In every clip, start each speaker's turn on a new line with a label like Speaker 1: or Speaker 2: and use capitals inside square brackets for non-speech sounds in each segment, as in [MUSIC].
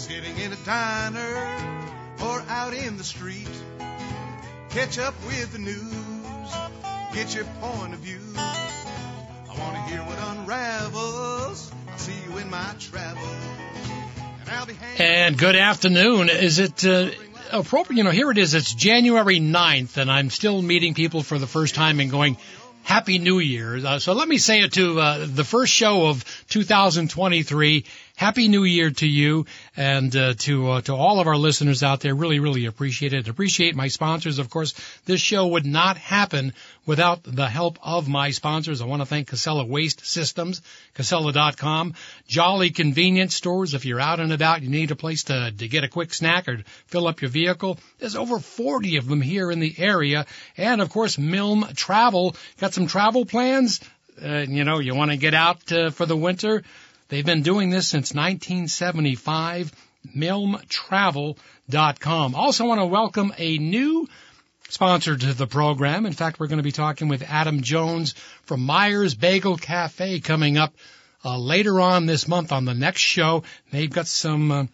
Speaker 1: Sitting in a diner or out in the street. Catch up with the news, get your point of view. I want to hear what unravels. I'll see you in my travels.
Speaker 2: And good afternoon. Is it uh, appropriate? You know, here it is. It's January 9th, and I'm still meeting people for the first time and going, Happy New Year. Uh, so let me say it to uh, the first show of 2023. Happy New Year to you and uh, to uh, to all of our listeners out there. Really, really appreciate it. Appreciate my sponsors. Of course, this show would not happen without the help of my sponsors. I want to thank Casella Waste Systems, Casella.com, Jolly Convenience Stores. If you're out and about, you need a place to, to get a quick snack or fill up your vehicle. There's over 40 of them here in the area. And of course, Milne Travel. Got some travel plans? Uh, you know, you want to get out uh, for the winter? They've been doing this since 1975. MilneTravel.com. Also want to welcome a new sponsor to the program. In fact, we're going to be talking with Adam Jones from Myers Bagel Cafe coming up uh, later on this month on the next show. They've got some uh,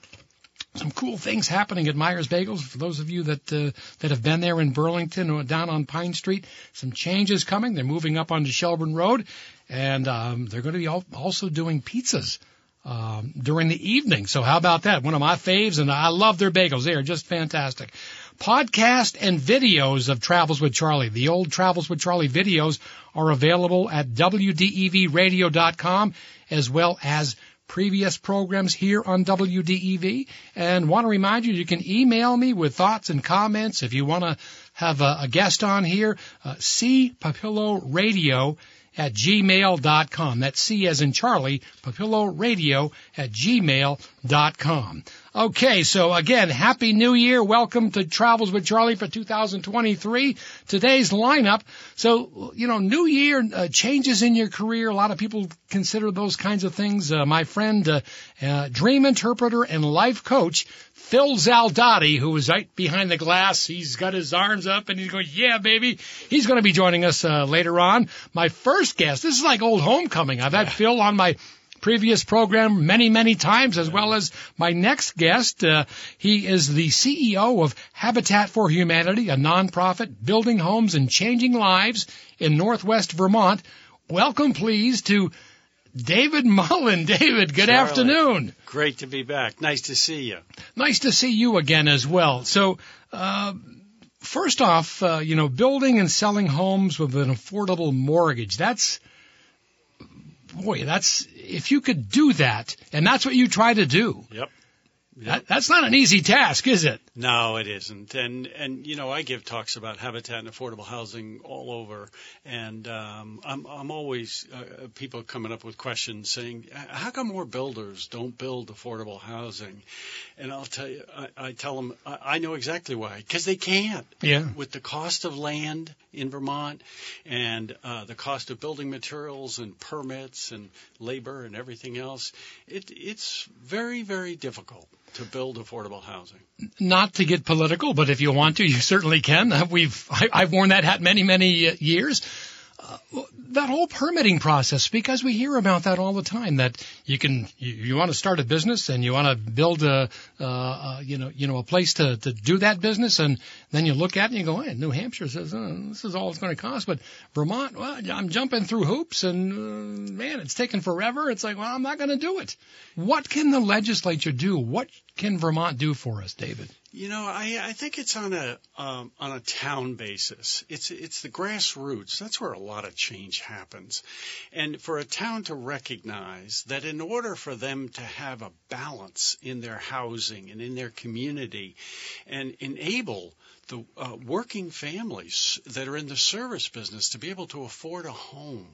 Speaker 2: some cool things happening at Myers Bagels. For those of you that uh, that have been there in Burlington or down on Pine Street, some changes coming. They're moving up onto Shelburne Road, and um, they're going to be also doing pizzas um, during the evening. So how about that? One of my faves, and I love their bagels. They are just fantastic. Podcast and videos of Travels with Charlie. The old Travels with Charlie videos are available at WDEVradio.com as well as previous programs here on WDEV. And want to remind you, you can email me with thoughts and comments if you want to have a, a guest on here. Uh, C Papillo Radio at gmail.com. That's C as in Charlie, Papillo Radio at gmail.com. Okay, so again, Happy New Year. Welcome to Travels with Charlie for 2023. Today's lineup. So, you know, New Year, uh, changes in your career. A lot of people consider those kinds of things. Uh, my friend, uh, uh dream interpreter and life coach, Phil Zaldati, who is right behind the glass. He's got his arms up and he's going, yeah, baby. He's going to be joining us uh, later on. My first guest, this is like old homecoming. I've had Phil on my previous program many, many times, as well as my next guest. Uh, he is the CEO of Habitat for Humanity, a nonprofit building homes and changing lives in Northwest Vermont. Welcome, please, to David [LAUGHS] Mullen. David, good afternoon.
Speaker 3: Great to be back. Nice to see you.
Speaker 2: Nice to see you again as well. So, uh, first off, uh, you know, building and selling homes with an affordable mortgage. That's boy, that's if you could do that, and that's what you try to do.
Speaker 3: Yep.
Speaker 2: That, that's not an easy task, is it?
Speaker 3: No, it isn't. And and you know, I give talks about habitat and affordable housing all over, and um, I'm I'm always uh, people coming up with questions saying, how come more builders don't build affordable housing? And I'll tell you, I, I tell them I, I know exactly why, because they can't.
Speaker 2: Yeah.
Speaker 3: With the cost of land in Vermont, and uh, the cost of building materials and permits and labor and everything else, it it's very very difficult to build affordable housing.
Speaker 2: Not to get political, but if you want to, you certainly can. [LAUGHS] We've I, have worn that hat many many uh, years that whole permitting process, because we hear about that all the time, that you can, you, you want to start a business and you want to build a, uh, you know, you know, a place to, to do that business. And then you look at it and you go, hey, New Hampshire says, oh, this is all it's going to cost. But Vermont, well, I'm jumping through hoops and, uh, man, it's taking forever. It's like, well, I'm not going to do it. What can the legislature do? What can Vermont do for us, David?
Speaker 3: You know, I, I think it's on a um, on a town basis. It's it's the grassroots. That's where a lot of change happens, and for a town to recognize that in order for them to have a balance in their housing and in their community, and enable the uh, working families that are in the service business to be able to afford a home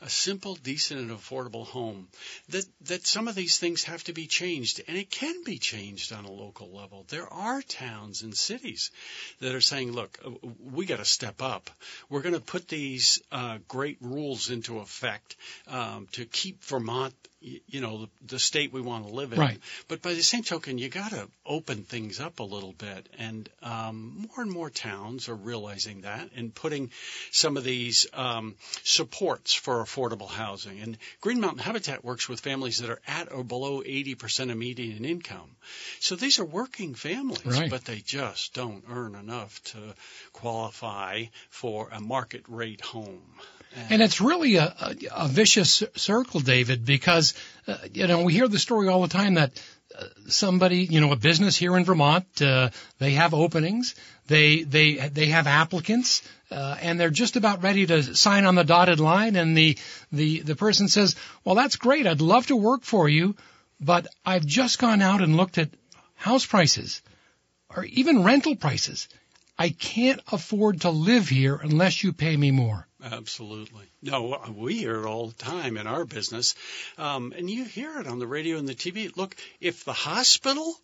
Speaker 3: a simple, decent, and affordable home. That that some of these things have to be changed, and it can be changed on a local level. There are towns and cities that are saying, "Look, uh, we got to step up. We're going to put these uh, great rules into effect um, to keep Vermont you know the, the state we want to live in.
Speaker 2: Right.
Speaker 3: But by the same token, you got to open things up a little bit, and um, more and more towns are realizing that and putting some of these um, supports for affordable housing. And Green Mountain Habitat works with families that are at or below 80% of median income. So these are working families,
Speaker 2: Right.
Speaker 3: but they just don't earn enough to qualify for a market rate home.
Speaker 2: And it's really a, a, a vicious circle, David, because, uh, you know, we hear the story all the time that uh, somebody, you know, a business here in Vermont, uh, they have openings, they, they, they have applicants, uh, and they're just about ready to sign on the dotted line and the, the, the person says, well, that's great. I'd love to work for you, but I've just gone out and looked at house prices or even rental prices. I can't afford to live here unless you pay me more.
Speaker 3: Absolutely. No, we hear it all the time in our business. Um, and you hear it on the radio and the TV. Look, if the hospital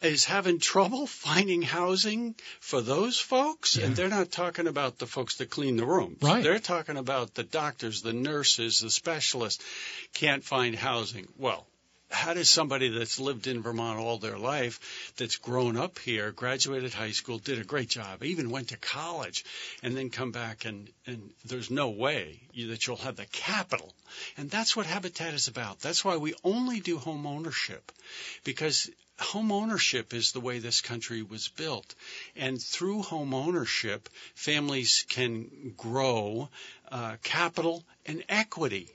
Speaker 3: is having trouble finding housing for those folks,
Speaker 2: Yeah.
Speaker 3: and they're not talking about the folks that clean the rooms.
Speaker 2: Right.
Speaker 3: They're talking about the doctors, the nurses, the specialists can't find housing. Well, how does somebody that's lived in Vermont all their life, that's grown up here, graduated high school, did a great job, even went to college, and then come back and, and there's no way that you'll have the capital. And that's what Habitat is about. That's why we only do home ownership because home ownership is the way this country was built. And through home ownership, families can grow uh, capital and equity.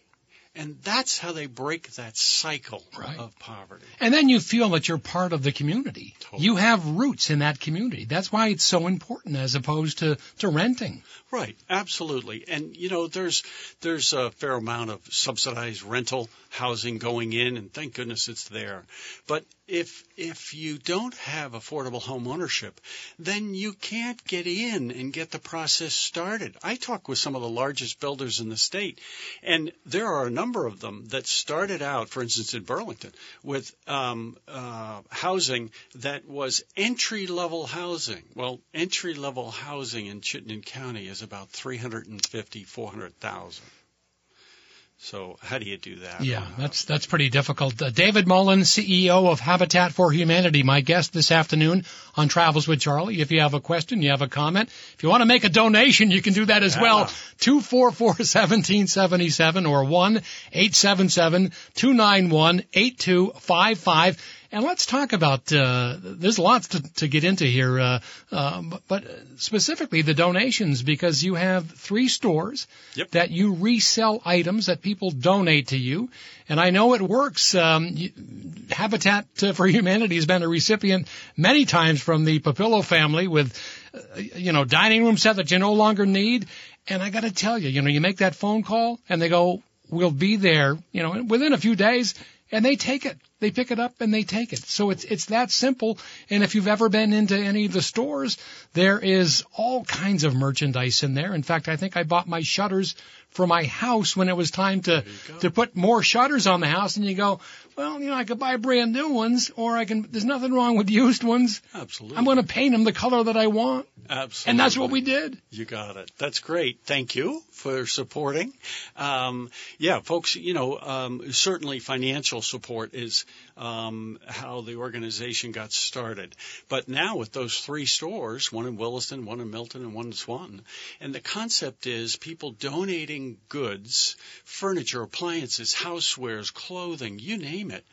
Speaker 3: And that's how they break that cycle
Speaker 2: Right.
Speaker 3: of poverty.
Speaker 2: And then you feel that you're part of the community.
Speaker 3: Totally.
Speaker 2: You have roots in that community. That's why it's so important as opposed to, to renting.
Speaker 3: Right, absolutely. And you know, there's there's a fair amount of subsidized rental housing going in and thank goodness it's there. But if if you don't have affordable home ownership, then you can't get in and get the process started. I talk with some of the largest builders in the state and there are a number of them that started out, for instance, in Burlington, with um, uh, housing that was entry level housing. Well, entry level housing in Chittenden County is about 350, 400,000. So how do you do that?
Speaker 2: Yeah, that's that's pretty difficult. Uh, David Mullen, CEO of Habitat for Humanity, my guest this afternoon on Travels with Charlie. If you have a question, you have a comment, if you want to make a donation, you can do that as yeah. well. 244-1777 or 1-877-291-8255. And let's talk about. Uh, there's lots to, to get into here, uh, uh, but, specifically the donations because you have three stores
Speaker 3: Yep.
Speaker 2: that you resell items that people donate to you, and I know it works. Um, you, Habitat for Humanity has been a recipient many times from the Papillo family with, uh, you know, dining room set that you no longer need. And I got to tell you, you know, you make that phone call and they go, "We'll be there," you know, within a few days, and they take it. They pick it up and they take it. So it's it's that simple. And if you've ever been into any of the stores, there is all kinds of merchandise in there. In fact, I think I bought my shutters for my house when it was time to to put more shutters on the house. And you go, well, you know, I could buy brand new ones, or I can. There's nothing wrong with used ones.
Speaker 3: Absolutely.
Speaker 2: I'm going to paint them the color that I want,
Speaker 3: Absolutely.
Speaker 2: and that's what we did.
Speaker 3: You got it. That's great. Thank you for supporting. Um, yeah, folks, you know, um, certainly financial support is um, how the organization got started. But now with those three stores, one in Williston, one in Milton, and one in Swanton, and the concept is people donating goods, furniture, appliances, housewares, clothing, you name it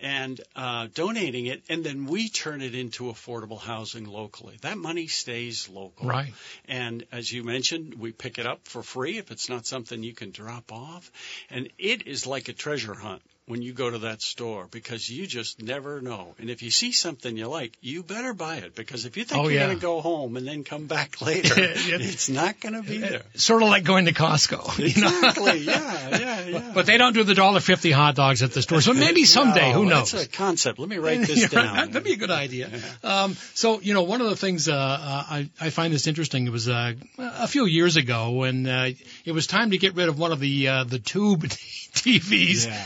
Speaker 3: and uh, donating it, and then we turn it into affordable housing locally. That money stays local.
Speaker 2: Right.
Speaker 3: And as you mentioned, we pick it up for free if it's not something you can drop off. And it is like a treasure hunt. When you go to that store because you just never know. And if you see something you like, you better buy it because if you think
Speaker 2: Oh,
Speaker 3: you're
Speaker 2: yeah.
Speaker 3: going to go home and then come back [LAUGHS] later, it's not going to be there.
Speaker 2: Sort of like going to Costco. [LAUGHS] you know?
Speaker 3: Exactly. Yeah, yeah, [LAUGHS] yeah.
Speaker 2: But they don't do the dollar fifty hot dogs at the store, so maybe someday,
Speaker 3: No,
Speaker 2: who knows?
Speaker 3: That's a concept. Let me write this
Speaker 2: Yeah,
Speaker 3: down.
Speaker 2: That'd be a good idea. Um, so, you know, one of the things uh, uh, I, I find this interesting. It was uh, a few years ago when uh, it was time to get rid of one of the uh, the tube TVs
Speaker 3: Yeah.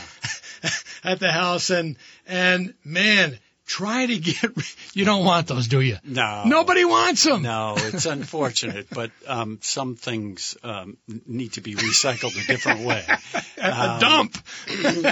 Speaker 3: [LAUGHS]
Speaker 2: at the house, and and man, try to get. [LAUGHS] You don't want those, do you?
Speaker 3: No.
Speaker 2: Nobody wants them.
Speaker 3: No, it's unfortunate, [LAUGHS] but um, some things um, need to be recycled a different way.
Speaker 2: A
Speaker 3: Um,
Speaker 2: dump.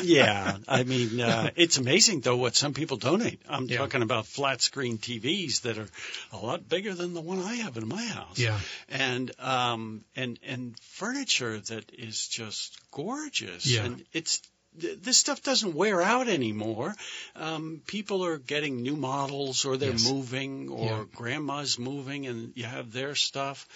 Speaker 3: yeah, I mean, uh, it's amazing though what some people donate. I'm
Speaker 2: Yeah.
Speaker 3: talking about flat screen TVs that are a lot bigger than the one I have in my house.
Speaker 2: Yeah.
Speaker 3: and um, and and furniture that is just gorgeous.
Speaker 2: Yeah.
Speaker 3: and it's this stuff doesn't wear out anymore. Um, people are getting new models, or they're
Speaker 2: Yes.
Speaker 3: moving, or
Speaker 2: Yeah.
Speaker 3: grandma's moving, and you have their stuff.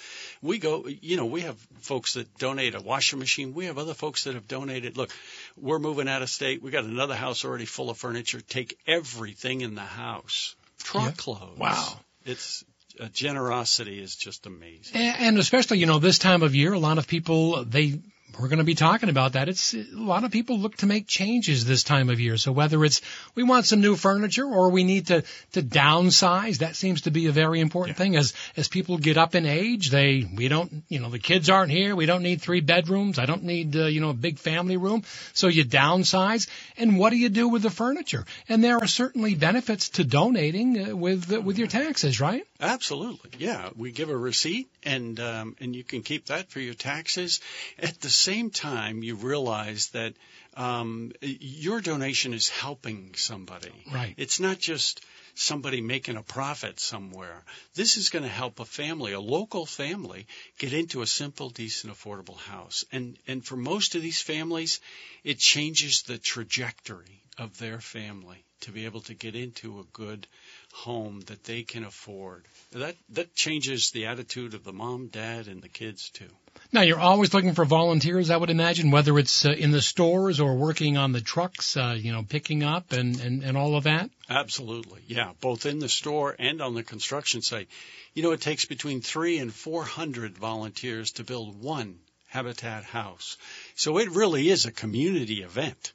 Speaker 3: We go, you know, we have folks that donate a washer machine. We have other folks that have donated. Look, we're moving out of state. We got another house already full of furniture. Take everything in the house, truckloads.
Speaker 2: Wow.
Speaker 3: it's uh, generosity is just amazing.
Speaker 2: And, and especially, you know, this time of year, a lot of people, they, we're going to be talking about that. It's a lot of people look to make changes this time of year. So whether it's we want some new furniture or we need to to downsize, that seems to be a very important thing. As as people get up in age, they we don't you know the kids aren't here. We don't need three bedrooms. I don't need uh, you know a big family room. So you downsize. And what do you do with the furniture? And there are certainly benefits to donating uh, with uh, with your taxes, right?
Speaker 3: Absolutely, yeah. We give a receipt, and um, and you can keep that for your taxes. At the same time, you realize that um, your donation is helping somebody.
Speaker 2: Right.
Speaker 3: It's not just somebody making a profit somewhere. This is going to help a family, a local family, get into a simple, decent, affordable house. And and for most of these families, it changes the trajectory of their family to be able to get into a good home that they can afford. That that changes the attitude of the mom, dad, and the kids too.
Speaker 2: Now you're always looking for volunteers, I would imagine, whether it's uh, in the stores or working on the trucks, uh, you know, picking up and, and, and all of that.
Speaker 3: Absolutely, yeah, both in the store and on the construction site. You know, it takes between three and four hundred volunteers to build one Habitat house. So it really is a community event.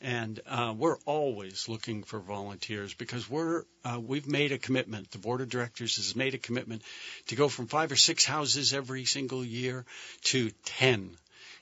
Speaker 3: And uh, we're always looking for volunteers because we're uh, we've made a commitment. The board of directors has made a commitment to go from five or six houses every single year to ten,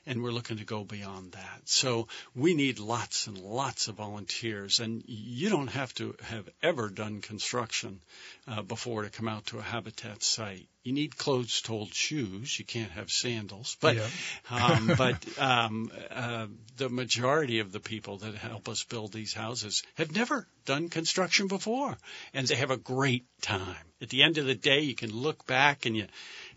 Speaker 3: and we're looking to go beyond that. So we need lots and lots of volunteers, and you don't have to have ever done construction uh, before to come out to a habitat site. You need closed-toed shoes. You can't have sandals, but
Speaker 2: Yeah.
Speaker 3: um, [LAUGHS] but um, uh, the majority of the people that help us build these houses have never done construction before, and they have a great time. At the end of the day, you can look back and you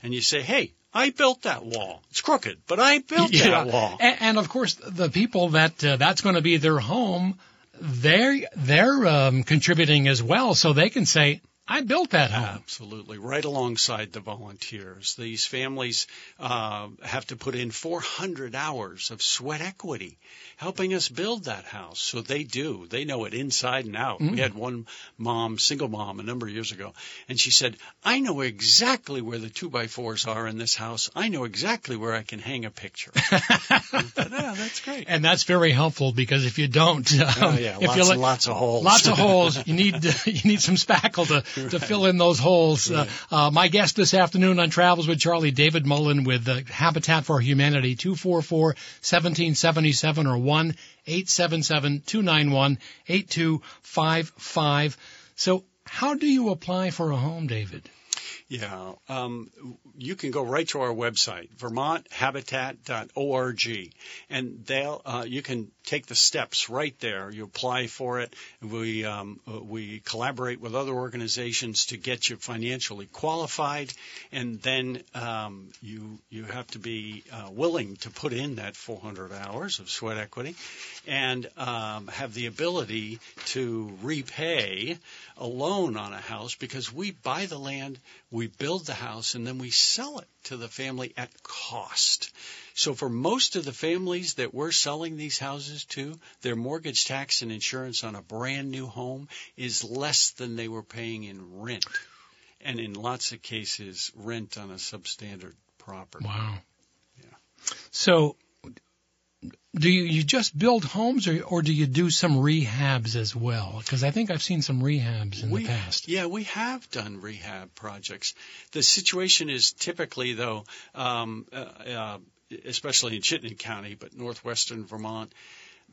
Speaker 3: and you say, "Hey, I built that wall. It's crooked, but I built [LAUGHS] that wall."
Speaker 2: And, and of course, the people that uh, that's going to be their home, they're they're um, contributing as well, so they can say, "I built that house.
Speaker 3: Absolutely, right alongside the volunteers. These families uh, have to put in 400 hours of sweat equity helping us build that house. So they do. They know it inside and out. We had one mom, single mom, a number of years ago, and she said, "I know exactly where the two by fours are in this house. I know exactly where I can hang a picture." [LAUGHS] "Yeah, that's great.
Speaker 2: And that's very helpful because if you don't, um,
Speaker 3: Oh yeah, [LAUGHS]
Speaker 2: if
Speaker 3: lots
Speaker 2: you
Speaker 3: lots of holes.
Speaker 2: Lots of holes. [LAUGHS] You need you need some spackle to, to fill in those holes. Uh, uh, my guest this afternoon on Travels with Charlie, David Mullen with uh, Habitat for Humanity, 244-1777 or 1-877-291-8255. So how do you apply for a home, David?
Speaker 3: Yeah, um, you can go right to our website, vermonthabitat.org, and they'll uh, you can take the steps right there. You apply for it. We um, uh, we collaborate with other organizations to get you financially qualified, and then um, you you have to be uh, willing to put in that 400 hours of sweat equity, and um, have the ability to repay a loan on a house because we buy the land, we We build the house and then we sell it to the family at cost. So for most of the families that we're selling these houses to, their mortgage tax and insurance on a brand new home is less than they were paying in rent. And in lots of cases, rent on a substandard property.
Speaker 2: Wow.
Speaker 3: Yeah.
Speaker 2: So, do you, you just build homes, or or do you do some rehabs as well? Because I think I've seen some rehabs in
Speaker 3: we,
Speaker 2: the past.
Speaker 3: Yeah, we have done rehab projects. The situation is typically, though, um, uh, uh, especially in Chittenden County, but northwestern Vermont,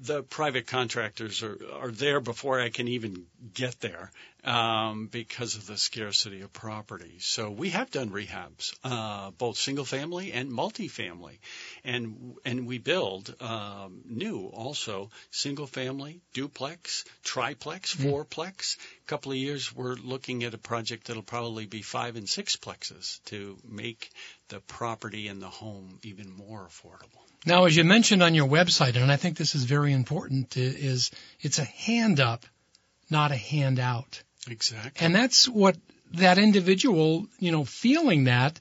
Speaker 3: the private contractors are, are there before I can even get there um, because of the scarcity of property. So we have done rehabs, uh, both single family and multifamily, and and we build um, new also single family, duplex, triplex,
Speaker 2: Mm-hmm.
Speaker 3: fourplex. A couple of years we're looking at a project that'll probably be five and six plexes to make the property and the home even more affordable.
Speaker 2: Now, as you mentioned on your website, and I think this is very important, is it's a hand up, not a handout.
Speaker 3: Exactly.
Speaker 2: And that's what that individual, you know, feeling that,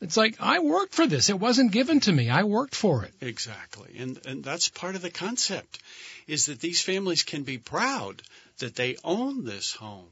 Speaker 2: it's like, I worked for this. It wasn't given to me. I worked for it.
Speaker 3: Exactly. And and that's part of the concept is that these families can be proud that they own this home.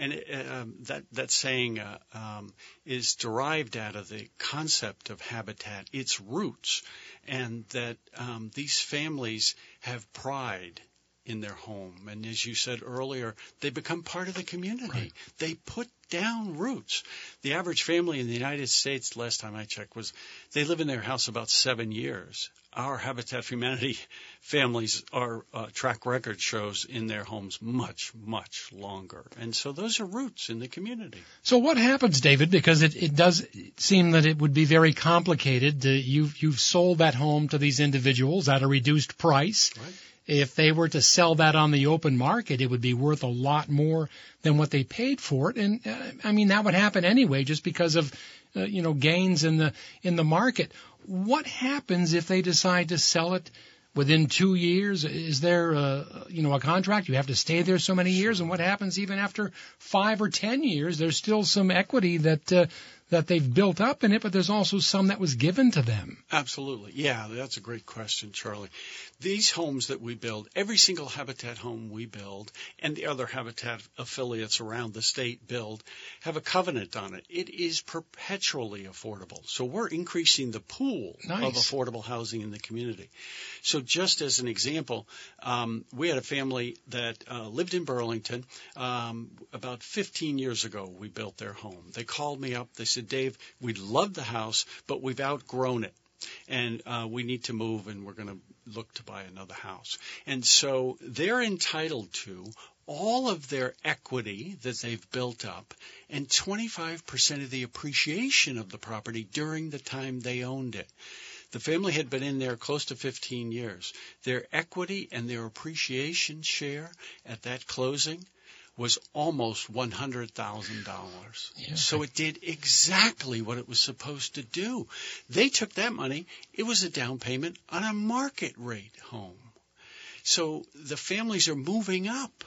Speaker 3: And um, that that saying uh, um, is derived out of the concept of habitat, its roots, and that um, these families have pride in their home. And as you said earlier, they become part of the community.
Speaker 2: Right.
Speaker 3: They put down roots. The average family in the United States, last time I checked, was they live in their house about seven years. Our Habitat for Humanity [LAUGHS] families, our uh, track record shows in their homes much, much longer. And so those are roots in the community.
Speaker 2: So what happens, David? Because it, it does seem that it would be very complicated. Uh, you've, you've sold that home to these individuals at a reduced price.
Speaker 3: Right.
Speaker 2: If they were to sell that on the open market, it would be worth a lot more than what they paid for it. And uh, I mean, that would happen anyway, just because of, uh, you know, gains in the, in the market. What happens if they decide to sell it within two years? Is there, a, you know, a contract? You have to stay there so many years. And what happens even after five or ten years? There's still some equity that, uh, that they've built up in it, but there's also some that was given to them.
Speaker 3: Absolutely. Yeah, that's a great question, Charlie. These homes that we build, every single Habitat home we build and the other Habitat affiliates around the state build have a covenant on it. It is perpetually affordable. So we're increasing the pool of affordable housing in the community. So just as an example, um, we had a family that uh, lived in Burlington. Um, about 15 years ago, we built their home. They called me up. They said, Dave, we love the house, but we've outgrown it and uh, we need to move and we're going to look to buy another house. And so they're entitled to all of their equity that they've built up and 25% of the appreciation of the property during the time they owned it. The family had been in there close to 15 years. Their equity and their appreciation share at that closing was almost $100,000.
Speaker 2: Yeah.
Speaker 3: So it did exactly what it was supposed to do. They took that money, it was a down payment on a market rate home. So the families are moving up.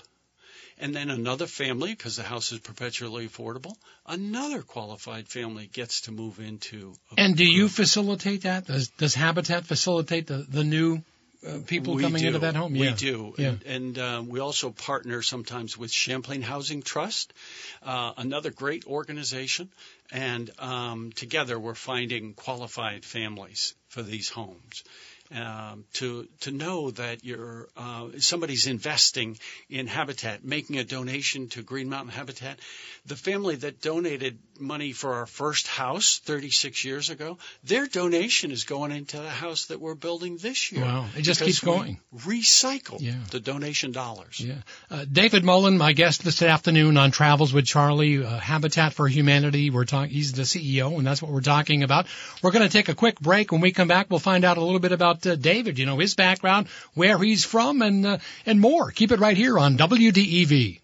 Speaker 3: And then another family, because the house is perpetually affordable, another qualified family gets to move into. A
Speaker 2: And do you facilitate that? Does, does Habitat facilitate the, the new uh, people
Speaker 3: We
Speaker 2: coming
Speaker 3: do.
Speaker 2: into that home?
Speaker 3: We
Speaker 2: yeah.
Speaker 3: do.
Speaker 2: Yeah.
Speaker 3: And, and um, we also partner sometimes with Champlain Housing Trust, uh, another great organization. And um, together we're finding qualified families for these homes. Um, to to know that you're uh, somebody's investing in Habitat, making a donation to Green Mountain Habitat. The family that donated money for our first house 36 years ago, their donation is going into the house that we're building this year.
Speaker 2: Wow. It just keeps going.
Speaker 3: Recycle
Speaker 2: Yeah.
Speaker 3: the donation dollars.
Speaker 2: Yeah. Uh, David Mullen, my guest this afternoon on Travels with Charlie, uh, Habitat for Humanity. We're talking, he's the CEO, and that's what we're talking about. We're going to take a quick break. When we come back, we'll find out a little bit about uh, David, you know, his background, where he's from, and, uh, and more. Keep it right here on WDEV.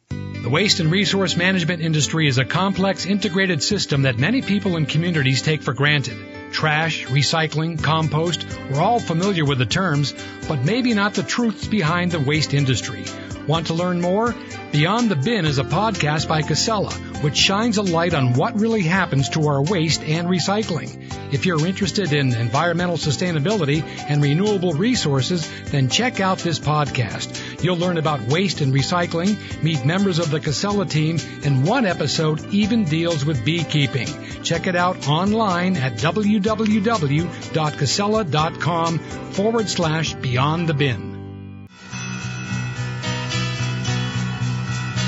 Speaker 2: The waste and resource management industry is a complex integrated system that many people and communities take for granted. Trash, recycling, compost, we're all familiar with the terms, but maybe not the truths behind the waste industry. Want to learn more? Beyond the Bin is a podcast by Casella, which shines a light on what really happens to our waste and recycling. If you're interested in environmental sustainability and renewable resources, then check out this podcast. You'll learn about waste and recycling, meet members of the Casella team, and one episode even deals with beekeeping. Check it out online at www.casella.com forward slash beyond the bin.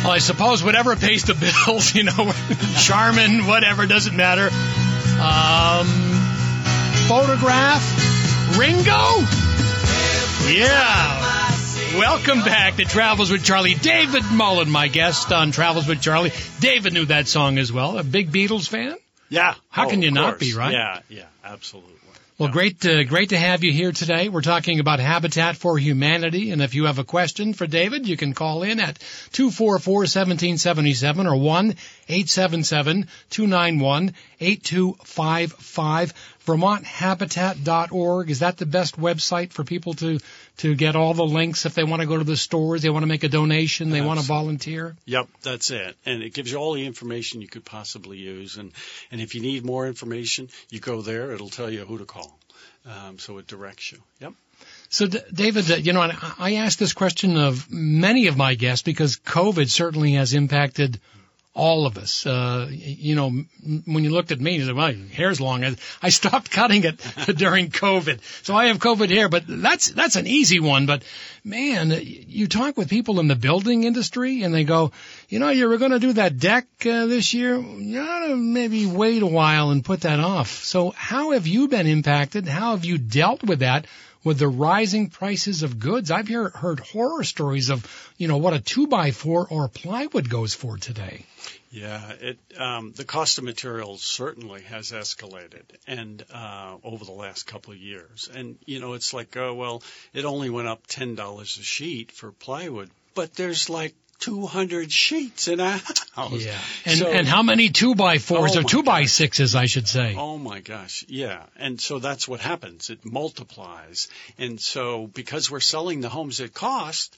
Speaker 2: Well, I suppose whatever pays the bills, [LAUGHS] you know, Charmin, whatever, doesn't matter. Um, photograph, Ringo? Yeah. Welcome back to Travels with Charlie. David Mullen, my guest on Travels with Charlie. David knew that song as well. A big Beatles fan?
Speaker 3: Yeah.
Speaker 2: How
Speaker 3: Oh,
Speaker 2: can you not
Speaker 3: course.
Speaker 2: be, right?
Speaker 3: Yeah, yeah, absolutely.
Speaker 2: Well, great, uh, great to have you here today. We're talking about Habitat for Humanity, and if you have a question for David, you can call in at 244-1777 or 1-877-291-8255. VermontHabitat.org. Is that the best website for people to, to get all the links if they want to go to the stores, they want to make a donation, they want to volunteer?
Speaker 3: Yep, that's it. And it gives you all the information you could possibly use. And, and if you need more information, you go there. It'll tell you who to call. Um, so it directs you. Yep.
Speaker 2: So, D- David, uh, you know, I, I asked this question of many of my guests because COVID certainly has impacted all of us. Uh, you know, m- when you looked at me, you said, well, hair's long. I- I stopped [LAUGHS] cutting it [LAUGHS] during COVID. So I have COVID hair, but that's, that's an easy one. But man, you talk with people in the building industry and they go, you know, you were going to do that deck uh, this year. You ought to maybe wait a while and put that off. So how have you been impacted? How have you dealt with that? With the rising prices of goods. I've hear, heard horror stories of, you know, what a two by four or plywood goes for today.
Speaker 3: Yeah, it um, the cost of materials certainly has escalated, and uh, over the last couple of years. And you know, it's like, oh well, it only went up ten dollars a sheet for plywood, but there's like 200 sheets in a house. Yeah.
Speaker 2: And
Speaker 3: So-
Speaker 2: and how many two by fours
Speaker 3: Oh
Speaker 2: or two by sixes, I should say.
Speaker 3: Oh my gosh, yeah. And so that's what happens. It multiplies. And so because we're selling the homes at cost,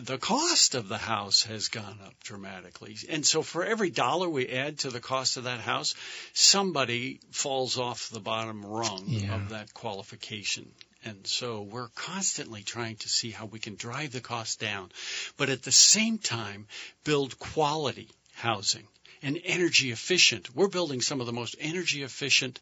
Speaker 3: the cost of the house has gone up dramatically. And so for every dollar we add to the cost of that house, somebody falls off the bottom rung
Speaker 2: Yeah.
Speaker 3: of that qualification. And so we're constantly trying to see how we can drive the cost down, but at the same time build quality housing and energy efficient. We're building some of the most energy efficient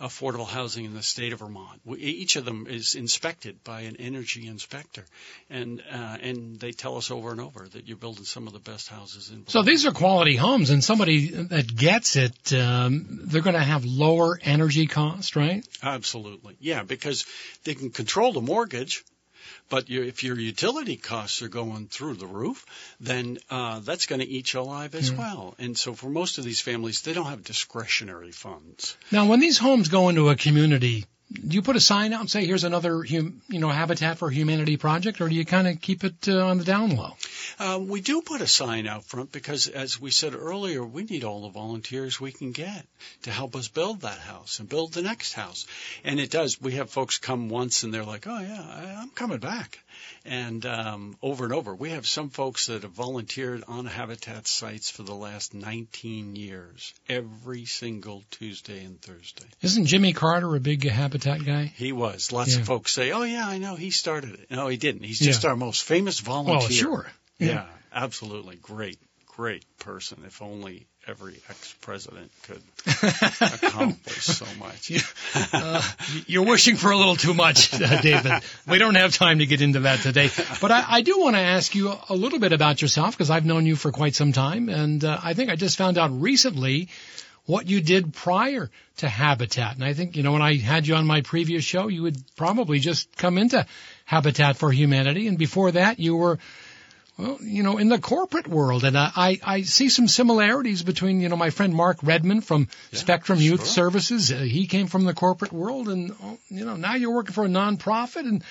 Speaker 3: affordable housing in the state of Vermont. We, each of them is inspected by an energy inspector, and uh, and they tell us over and over that you're building some of the best houses in. Vermont.
Speaker 2: So these are quality homes, and somebody that gets it, um, they're going to have lower energy cost, right?
Speaker 3: Absolutely, yeah, because they can control the mortgage. But you, if your utility costs are going through the roof, then uh, that's going to eat you alive as well. And so, for most of these families, they don't have discretionary funds.
Speaker 2: Now, when these homes go into a community, do you put a sign out and say, "Here's another, hum, you know, Habitat for Humanity project," or do you kind of keep it uh, on the down low?
Speaker 3: Um, we do put a sign out front because, as we said earlier, we need all the volunteers we can get to help us build that house and build the next house. And it does. We have folks come once and they're like, "Oh yeah, I, I'm coming back," and um, over and over. We have some folks that have volunteered on Habitat sites for the last 19 years, every single Tuesday and Thursday.
Speaker 2: Isn't Jimmy Carter a big Habitat guy?
Speaker 3: He was. Lots
Speaker 2: Yeah.
Speaker 3: of folks say, "Oh yeah, I know he started it." No, he didn't. He's just
Speaker 2: Yeah.
Speaker 3: our most famous volunteer.
Speaker 2: Well, sure.
Speaker 3: Yeah. absolutely. Great, great person. If only every ex-president could [LAUGHS] accomplish so much.
Speaker 2: Uh, you're wishing for a little too much, uh, David. We don't have time to get into that today. But I, I do want to ask you a little bit about yourself because I've known you for quite some time, and uh, I think I just found out recently what you did prior to Habitat. And I think, you know, when I had you on my previous show, you had probably just come into Habitat for Humanity, and before that, you were well, you know, in the corporate world, and I, I see some similarities between, you know, my friend Mark Redmond from Spectrum Youth
Speaker 3: sure.
Speaker 2: Services. Uh, he came from the corporate world, and oh, you know, now you're working for a nonprofit. And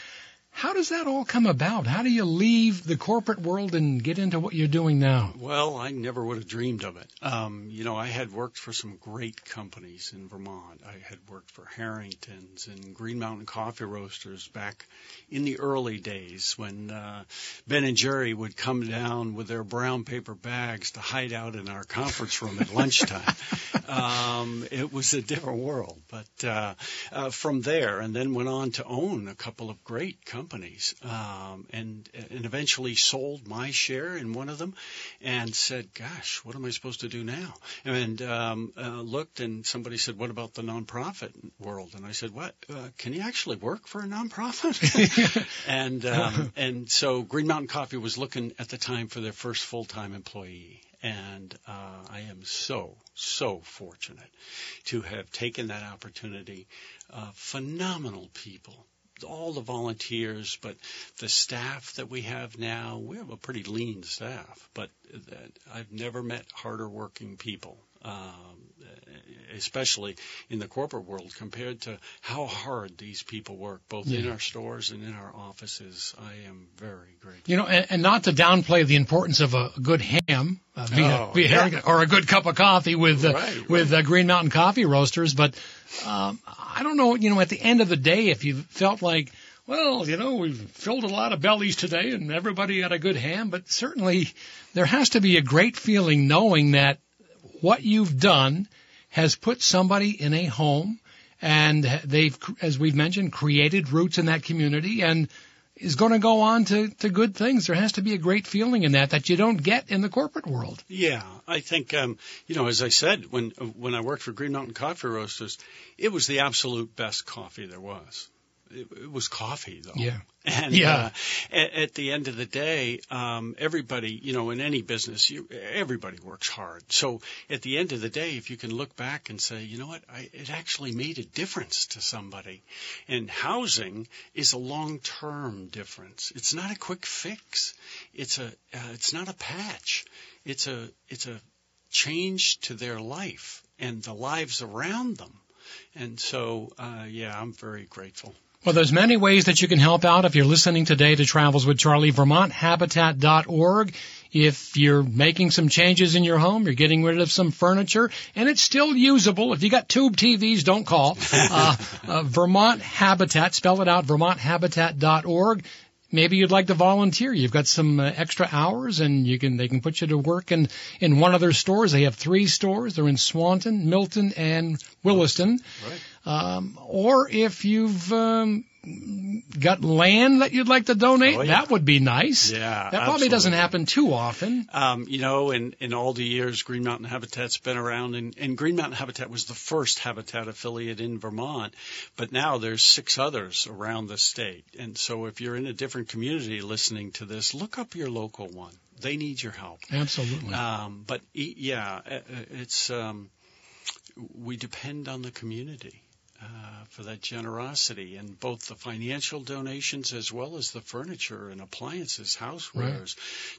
Speaker 2: How does that all come about? How do you leave the corporate world and get into what you're doing now?
Speaker 3: Well, I never would have dreamed of it. Um, you know, I had worked for some great companies in Vermont. I had worked for Harrington's and Green Mountain Coffee Roasters back in the early days when uh, Ben and Jerry would come down with their brown paper bags to hide out in our conference room at lunchtime. [LAUGHS] um, it was a different world, but uh, uh, from there, and then went on to own a couple of great companies companies, um, and and eventually sold my share in one of them, and said, "Gosh, what am I supposed to do now?" And um, uh, looked, and somebody said, "What about the nonprofit world?" And I said, "What? Uh, can you actually work for a nonprofit?" [LAUGHS] and um, and so Green Mountain Coffee was looking at the time for their first full time employee, and uh, I am so so fortunate to have taken that opportunity. Uh, phenomenal people, all the volunteers, but the staff that we have now, we have a pretty lean staff, but I've never met harder working people. Um, especially in the corporate world, compared to how hard these people work, both yeah. in our stores and in our offices. I am very grateful.
Speaker 2: You know, and, and not to downplay the importance of a good ham, uh, via, oh, via yeah. or a good cup of coffee with uh, right, with Uh, Green Mountain Coffee Roasters, but um, I don't know. You know, at the end of the day, if you felt like well, you know, we've filled a lot of bellies today and everybody had a good ham, but certainly there has to be a great feeling knowing that what you've done has put somebody in a home and they've, as we've mentioned, created roots in that community and is going to go on to, to good things. There has to be a great feeling in that that you don't get in the corporate world.
Speaker 3: Yeah, I think um, you know, as I said, when when I worked for Green Mountain Coffee Roasters, it was the absolute best coffee there was it was coffee though.
Speaker 2: Yeah. [LAUGHS]
Speaker 3: And
Speaker 2: yeah.
Speaker 3: Uh, at, at the end of the day, um, everybody, you know, in any business, you, everybody works hard. So at the end of the day, if you can look back and say, you know what, I, it actually made a difference to somebody. And housing is a long-term difference. It's not a quick fix. It's a, uh, it's not a patch. It's a, it's a change to their life and the lives around them. And so, uh, yeah, I'm very grateful.
Speaker 2: Well, there's many ways that you can help out if you're listening today to Travels with Charlie, VermontHabitat.org. If you're making some changes in your home, you're getting rid of some furniture, and it's still usable. If you got tube TVs, don't call. [LAUGHS] Uh, uh, Vermont Habitat, spell it out, VermontHabitat.org. Maybe you'd like to volunteer. You've got some uh, extra hours, and you can they can put you to work in in one of their stores. They have three stores. They're in Swanton, Milton, and Williston.
Speaker 3: Right.
Speaker 2: Um, or if you've um, got land that you'd like to donate, oh, yeah. that would be nice.
Speaker 3: Yeah,
Speaker 2: that probably
Speaker 3: absolutely.
Speaker 2: doesn't happen too often.
Speaker 3: Um, you know, in in all the years Green Mountain Habitat's been around, and, and Green Mountain Habitat was the first habitat affiliate in Vermont, but now there's six others around the state. And so, if you're in a different community listening to this, look up your local one. They need your help.
Speaker 2: Absolutely.
Speaker 3: Um, but yeah, it's um, we depend on the community uh, for that generosity and both the financial donations as well as the furniture and appliances, housewares. Right.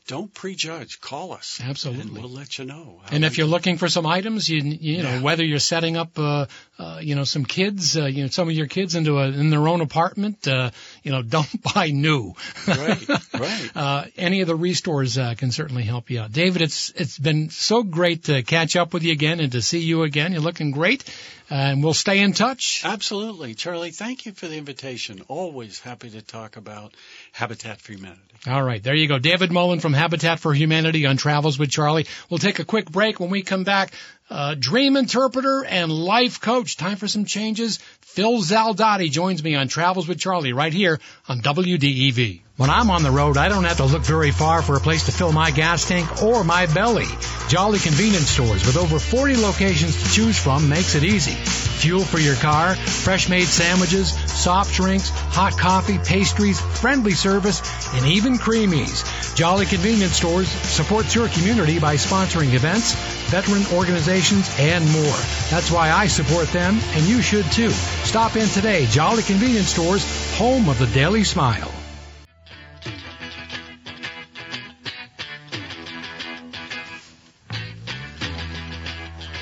Speaker 3: Don't prejudge. Call us.
Speaker 2: Absolutely.
Speaker 3: And we'll let you know.
Speaker 2: And if you're looking for some items, you, you know, yeah. whether you're setting up, uh, uh, you know, some kids, uh, you know, some of your kids into a, in their own apartment, uh, you know, [LAUGHS] don't buy new.
Speaker 3: right. [LAUGHS] Right.
Speaker 2: uh, any of the ReStores, uh, can certainly help you out. David, it's, it's been so great to catch up with you again and to see you again. You're looking great and we'll stay in touch.
Speaker 3: Absolutely. Charlie, thank you for the invitation. Always happy to talk about Habitat for Humanity.
Speaker 2: All right, there you go. David Mullen from Habitat for Humanity on Travels with Charlie. We'll take a quick break. When we come back, uh, dream interpreter and life coach. Time for some changes. Phil Zaldati joins me on Travels with Charlie right here on WDEV. When I'm on the road, I don't have to look very far for a place to fill my gas tank or my belly. Jolly Convenience Stores with over 40 locations to choose from makes it easy. Fuel for your car, fresh made sandwiches, soft drinks, hot coffee, pastries, friendly service, and even creamies. Jolly Convenience Stores supports your community by sponsoring events, veteran organizations, and more. That's why I support them, and you should too. Stop in today. Jolly Convenience Stores, home of the Daily Smile.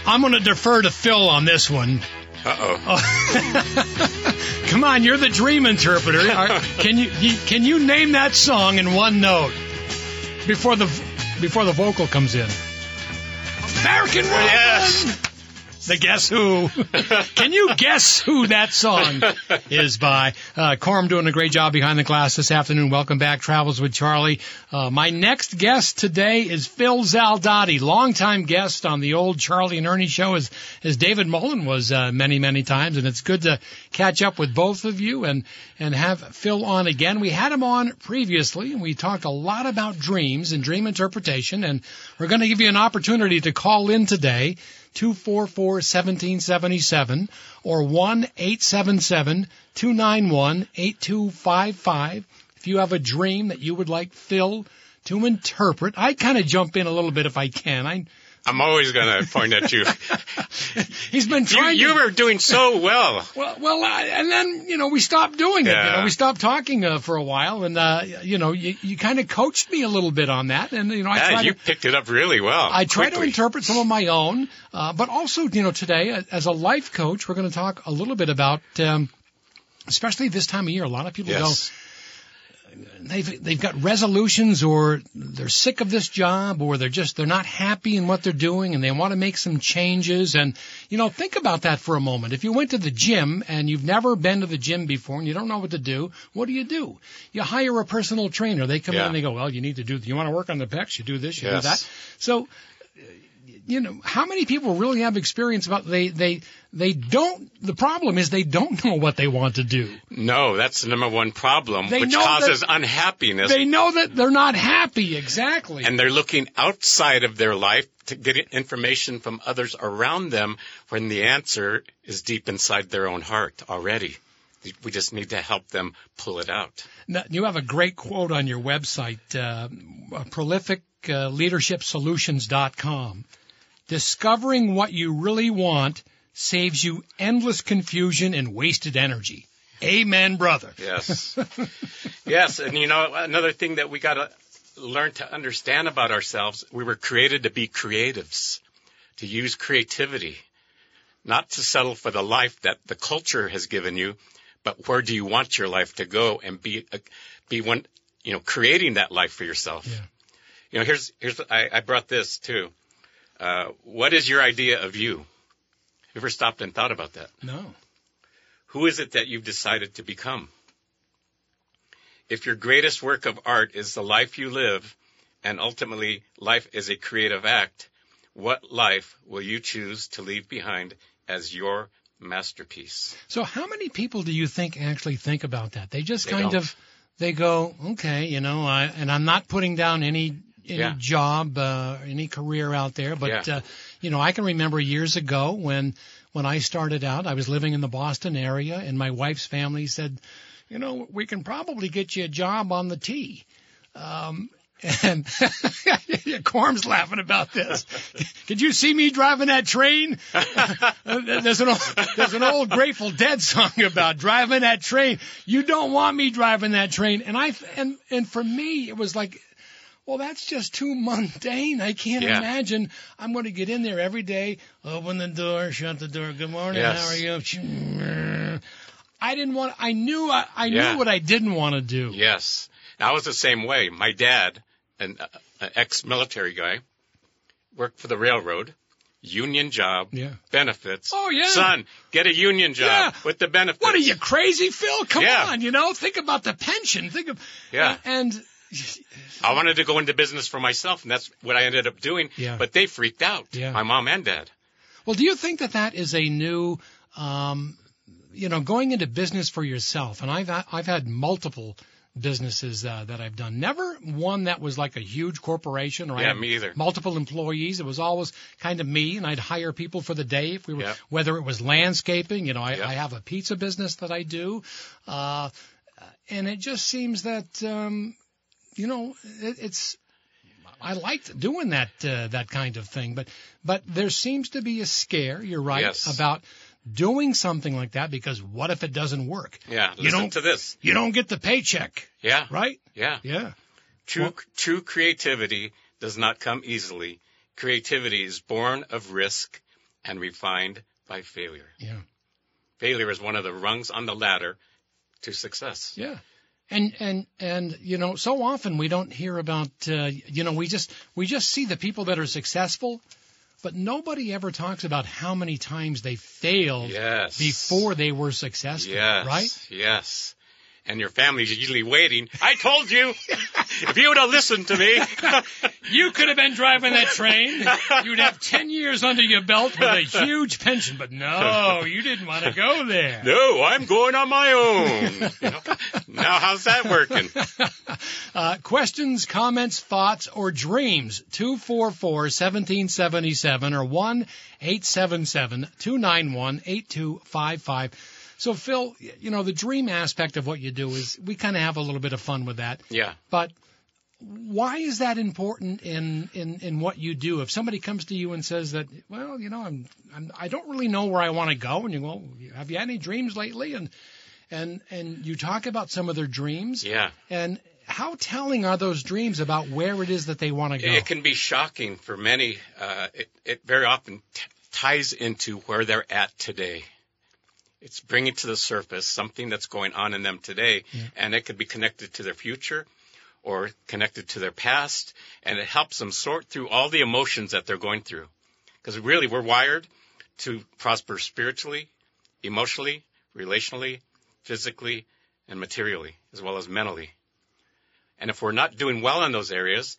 Speaker 2: I'm going to defer to Phil on this one.
Speaker 3: Uh oh. [LAUGHS]
Speaker 2: Come on, you're the dream interpreter. [LAUGHS] Can you, you can you name that song in one note before the before the vocal comes in? American Woman.
Speaker 4: Yes.
Speaker 2: The Guess Who. [LAUGHS] Can you guess who that song is by? Uh, Corm doing a great job behind the glass this afternoon. Welcome back, Travels with Charlie. Uh, my next guest today is Phil Zaldati, longtime guest on the old Charlie and Ernie show, as, as David Mullen was uh, many, many times. And it's good to catch up with both of you and, and have Phil on again. We had him on previously, and we talked a lot about dreams and dream interpretation. And we're going to give you an opportunity to call in today. 244-1777 or 1-877-291-8255. If you have a dream that you would like Phil to interpret, I kind of jump in a little bit if I can. I,
Speaker 4: I'm always going [LAUGHS] to point at you.
Speaker 2: he's been
Speaker 4: you.
Speaker 2: trying
Speaker 4: You
Speaker 2: to,
Speaker 4: were doing so well.
Speaker 2: well, well, I, and then, you know, we stopped doing it. You know, we stopped talking uh, for a while and, uh, you know, you, you kind of coached me a little bit on that. And, you know, I
Speaker 4: Yeah,
Speaker 2: tried
Speaker 4: you
Speaker 2: to,
Speaker 4: picked it up really well.
Speaker 2: I try to interpret some of my own, uh, but also, you know, today uh, as a life coach, we're going to talk a little bit about, um, especially this time of year. A lot of people
Speaker 4: Yes.
Speaker 2: They've they've got resolutions, or they're sick of this job, or they're just they're not happy in what they're doing, and they want to make some changes. And you know, think about that for a moment. If you went to the gym and you've never been to the gym before and you don't know what to do, what do you do? You hire a personal trainer. They come in and they go, well, you need to do. You want to work on the pecs? You do this. You do that. So you know, how many people really have experience about they they they don't. The problem is they don't know what they want to do.
Speaker 4: No, that's the number one problem,
Speaker 2: They
Speaker 4: which causes
Speaker 2: that-
Speaker 4: unhappiness.
Speaker 2: They know that they're not happy. Exactly.
Speaker 4: and they're looking outside of their life to get information from others around them when the answer is deep inside their own heart already. We just need to help them pull it out.
Speaker 2: Now, you have a great quote on your website, uh, prolific uh, leadershipsolutions.com. Discovering what you really want saves you endless confusion and wasted energy. Amen, brother.
Speaker 4: Yes. [LAUGHS] yes, and you know another thing that we got to learn to understand about ourselves, we were created to be creatives, to use creativity, not to settle for the life that the culture has given you, but where do you want your life to go and be a, be one, you know, creating that life for yourself.
Speaker 2: Yeah.
Speaker 4: You know, here's here's I, I brought this too. Uh, what is your idea of you? You ever stopped and thought about that?
Speaker 2: No.
Speaker 4: Who is it that you've decided to become? If your greatest work of art is the life you live, and ultimately life is a creative act, what life will you choose to leave behind as your masterpiece?
Speaker 2: So how many people do you think actually think about that? They just
Speaker 4: They
Speaker 2: kind
Speaker 4: don't.
Speaker 2: of they go, okay, you know, I, and I'm not putting down any any
Speaker 4: Yeah.
Speaker 2: job, uh, any career out there, but
Speaker 4: Yeah.
Speaker 2: uh, you know, I can remember years ago when when I started out, I was living in the Boston area, and my wife's family said, you know, we can probably get you a job on the T. Um, [LAUGHS] and [LAUGHS] Corm's laughing about this. [LAUGHS] Could you see me driving that train? there's an old, there's an old Grateful Dead song about driving that train. You don't want me driving that train. And I and and for me, it was like, well, that's just too mundane. I can't
Speaker 4: Yeah.
Speaker 2: imagine I'm going to get in there every day, open the door, shut the door. Good morning.
Speaker 4: Yes.
Speaker 2: How are you? I didn't want. I knew. I, I
Speaker 4: Yeah.
Speaker 2: knew what I didn't want to do.
Speaker 4: Yes. I was the same way. My dad, an, uh, an ex-military guy, worked for the railroad, union job,
Speaker 2: Yeah.
Speaker 4: benefits.
Speaker 2: Oh, yeah.
Speaker 4: Son, get a union job
Speaker 2: Yeah.
Speaker 4: with the benefits.
Speaker 2: What are you crazy, Phil? Come
Speaker 4: Yeah.
Speaker 2: on, you know, think about the pension. Think of
Speaker 4: Yeah.
Speaker 2: and [LAUGHS]
Speaker 4: I wanted to go into business for myself, and that's what I ended up doing.
Speaker 2: Yeah.
Speaker 4: But they freaked out.
Speaker 2: Yeah.
Speaker 4: My mom and dad.
Speaker 2: well, do you think that that is a new, um, you know, going into business for yourself? And I've I've had multiple businesses uh, that I've done. Never one that was like a huge corporation or
Speaker 4: Yeah, me either.
Speaker 2: multiple employees. It was always kind of me, and I'd hire people for the day if we were
Speaker 4: Yeah.
Speaker 2: whether it was landscaping. You know, I,
Speaker 4: Yeah.
Speaker 2: I have a pizza business that I do, uh, and it just seems that um, you know it, it's I liked doing that uh, that kind of thing, but but there seems to be a scare. You're right
Speaker 4: Yes.
Speaker 2: about doing something like that because what if it doesn't work?
Speaker 4: Yeah.
Speaker 2: You
Speaker 4: Listen
Speaker 2: don't-
Speaker 4: to this.
Speaker 2: You don't get the paycheck,
Speaker 4: Yeah.
Speaker 2: right?
Speaker 4: Yeah.
Speaker 2: Yeah.
Speaker 4: True,
Speaker 2: Well-
Speaker 4: true creativity does not come easily. Creativity is born of risk and refined by failure.
Speaker 2: Yeah.
Speaker 4: Failure is one of the rungs on the ladder to success.
Speaker 2: Yeah. And and and you know, so often we don't hear about uh, you know, we just we just see the people that are successful, but nobody ever talks about how many times they failed
Speaker 4: Yes.
Speaker 2: before they were successful,
Speaker 4: Yes.
Speaker 2: right?
Speaker 4: Yes. And your family's usually waiting. I told you, [LAUGHS] if you would have listened to me. [LAUGHS]
Speaker 2: You could have been driving that train. You'd have 10 years under your belt with a huge pension, but no, you didn't want to go there.
Speaker 4: no, I'm going on my own. You [LAUGHS] know? Now, how's that working?
Speaker 2: Uh, questions, comments, thoughts, or dreams, 244-1777 or 1-877-291-8255. So Phil, you know, the dream aspect of what you do is we kind of have a little bit of fun with that.
Speaker 4: Yeah.
Speaker 2: But why is that important in, in, in what you do? If somebody comes to you and says that, well, you know, I'm, I'm I don't really know where I want to go, and you go, have you had any dreams lately? And and and you talk about some of their dreams.
Speaker 4: Yeah.
Speaker 2: And how telling are those dreams about where it is that they want to go?
Speaker 4: It can be shocking for many. Uh, it, it very often t- ties into where they're at today. It's bringing to the surface something that's going on in them today, and it could be connected to their future or connected to their past, and it helps them sort through all the emotions that they're going through. Because really, we're wired to prosper spiritually, emotionally, relationally, physically, and materially, as well as mentally. And if we're not doing well in those areas,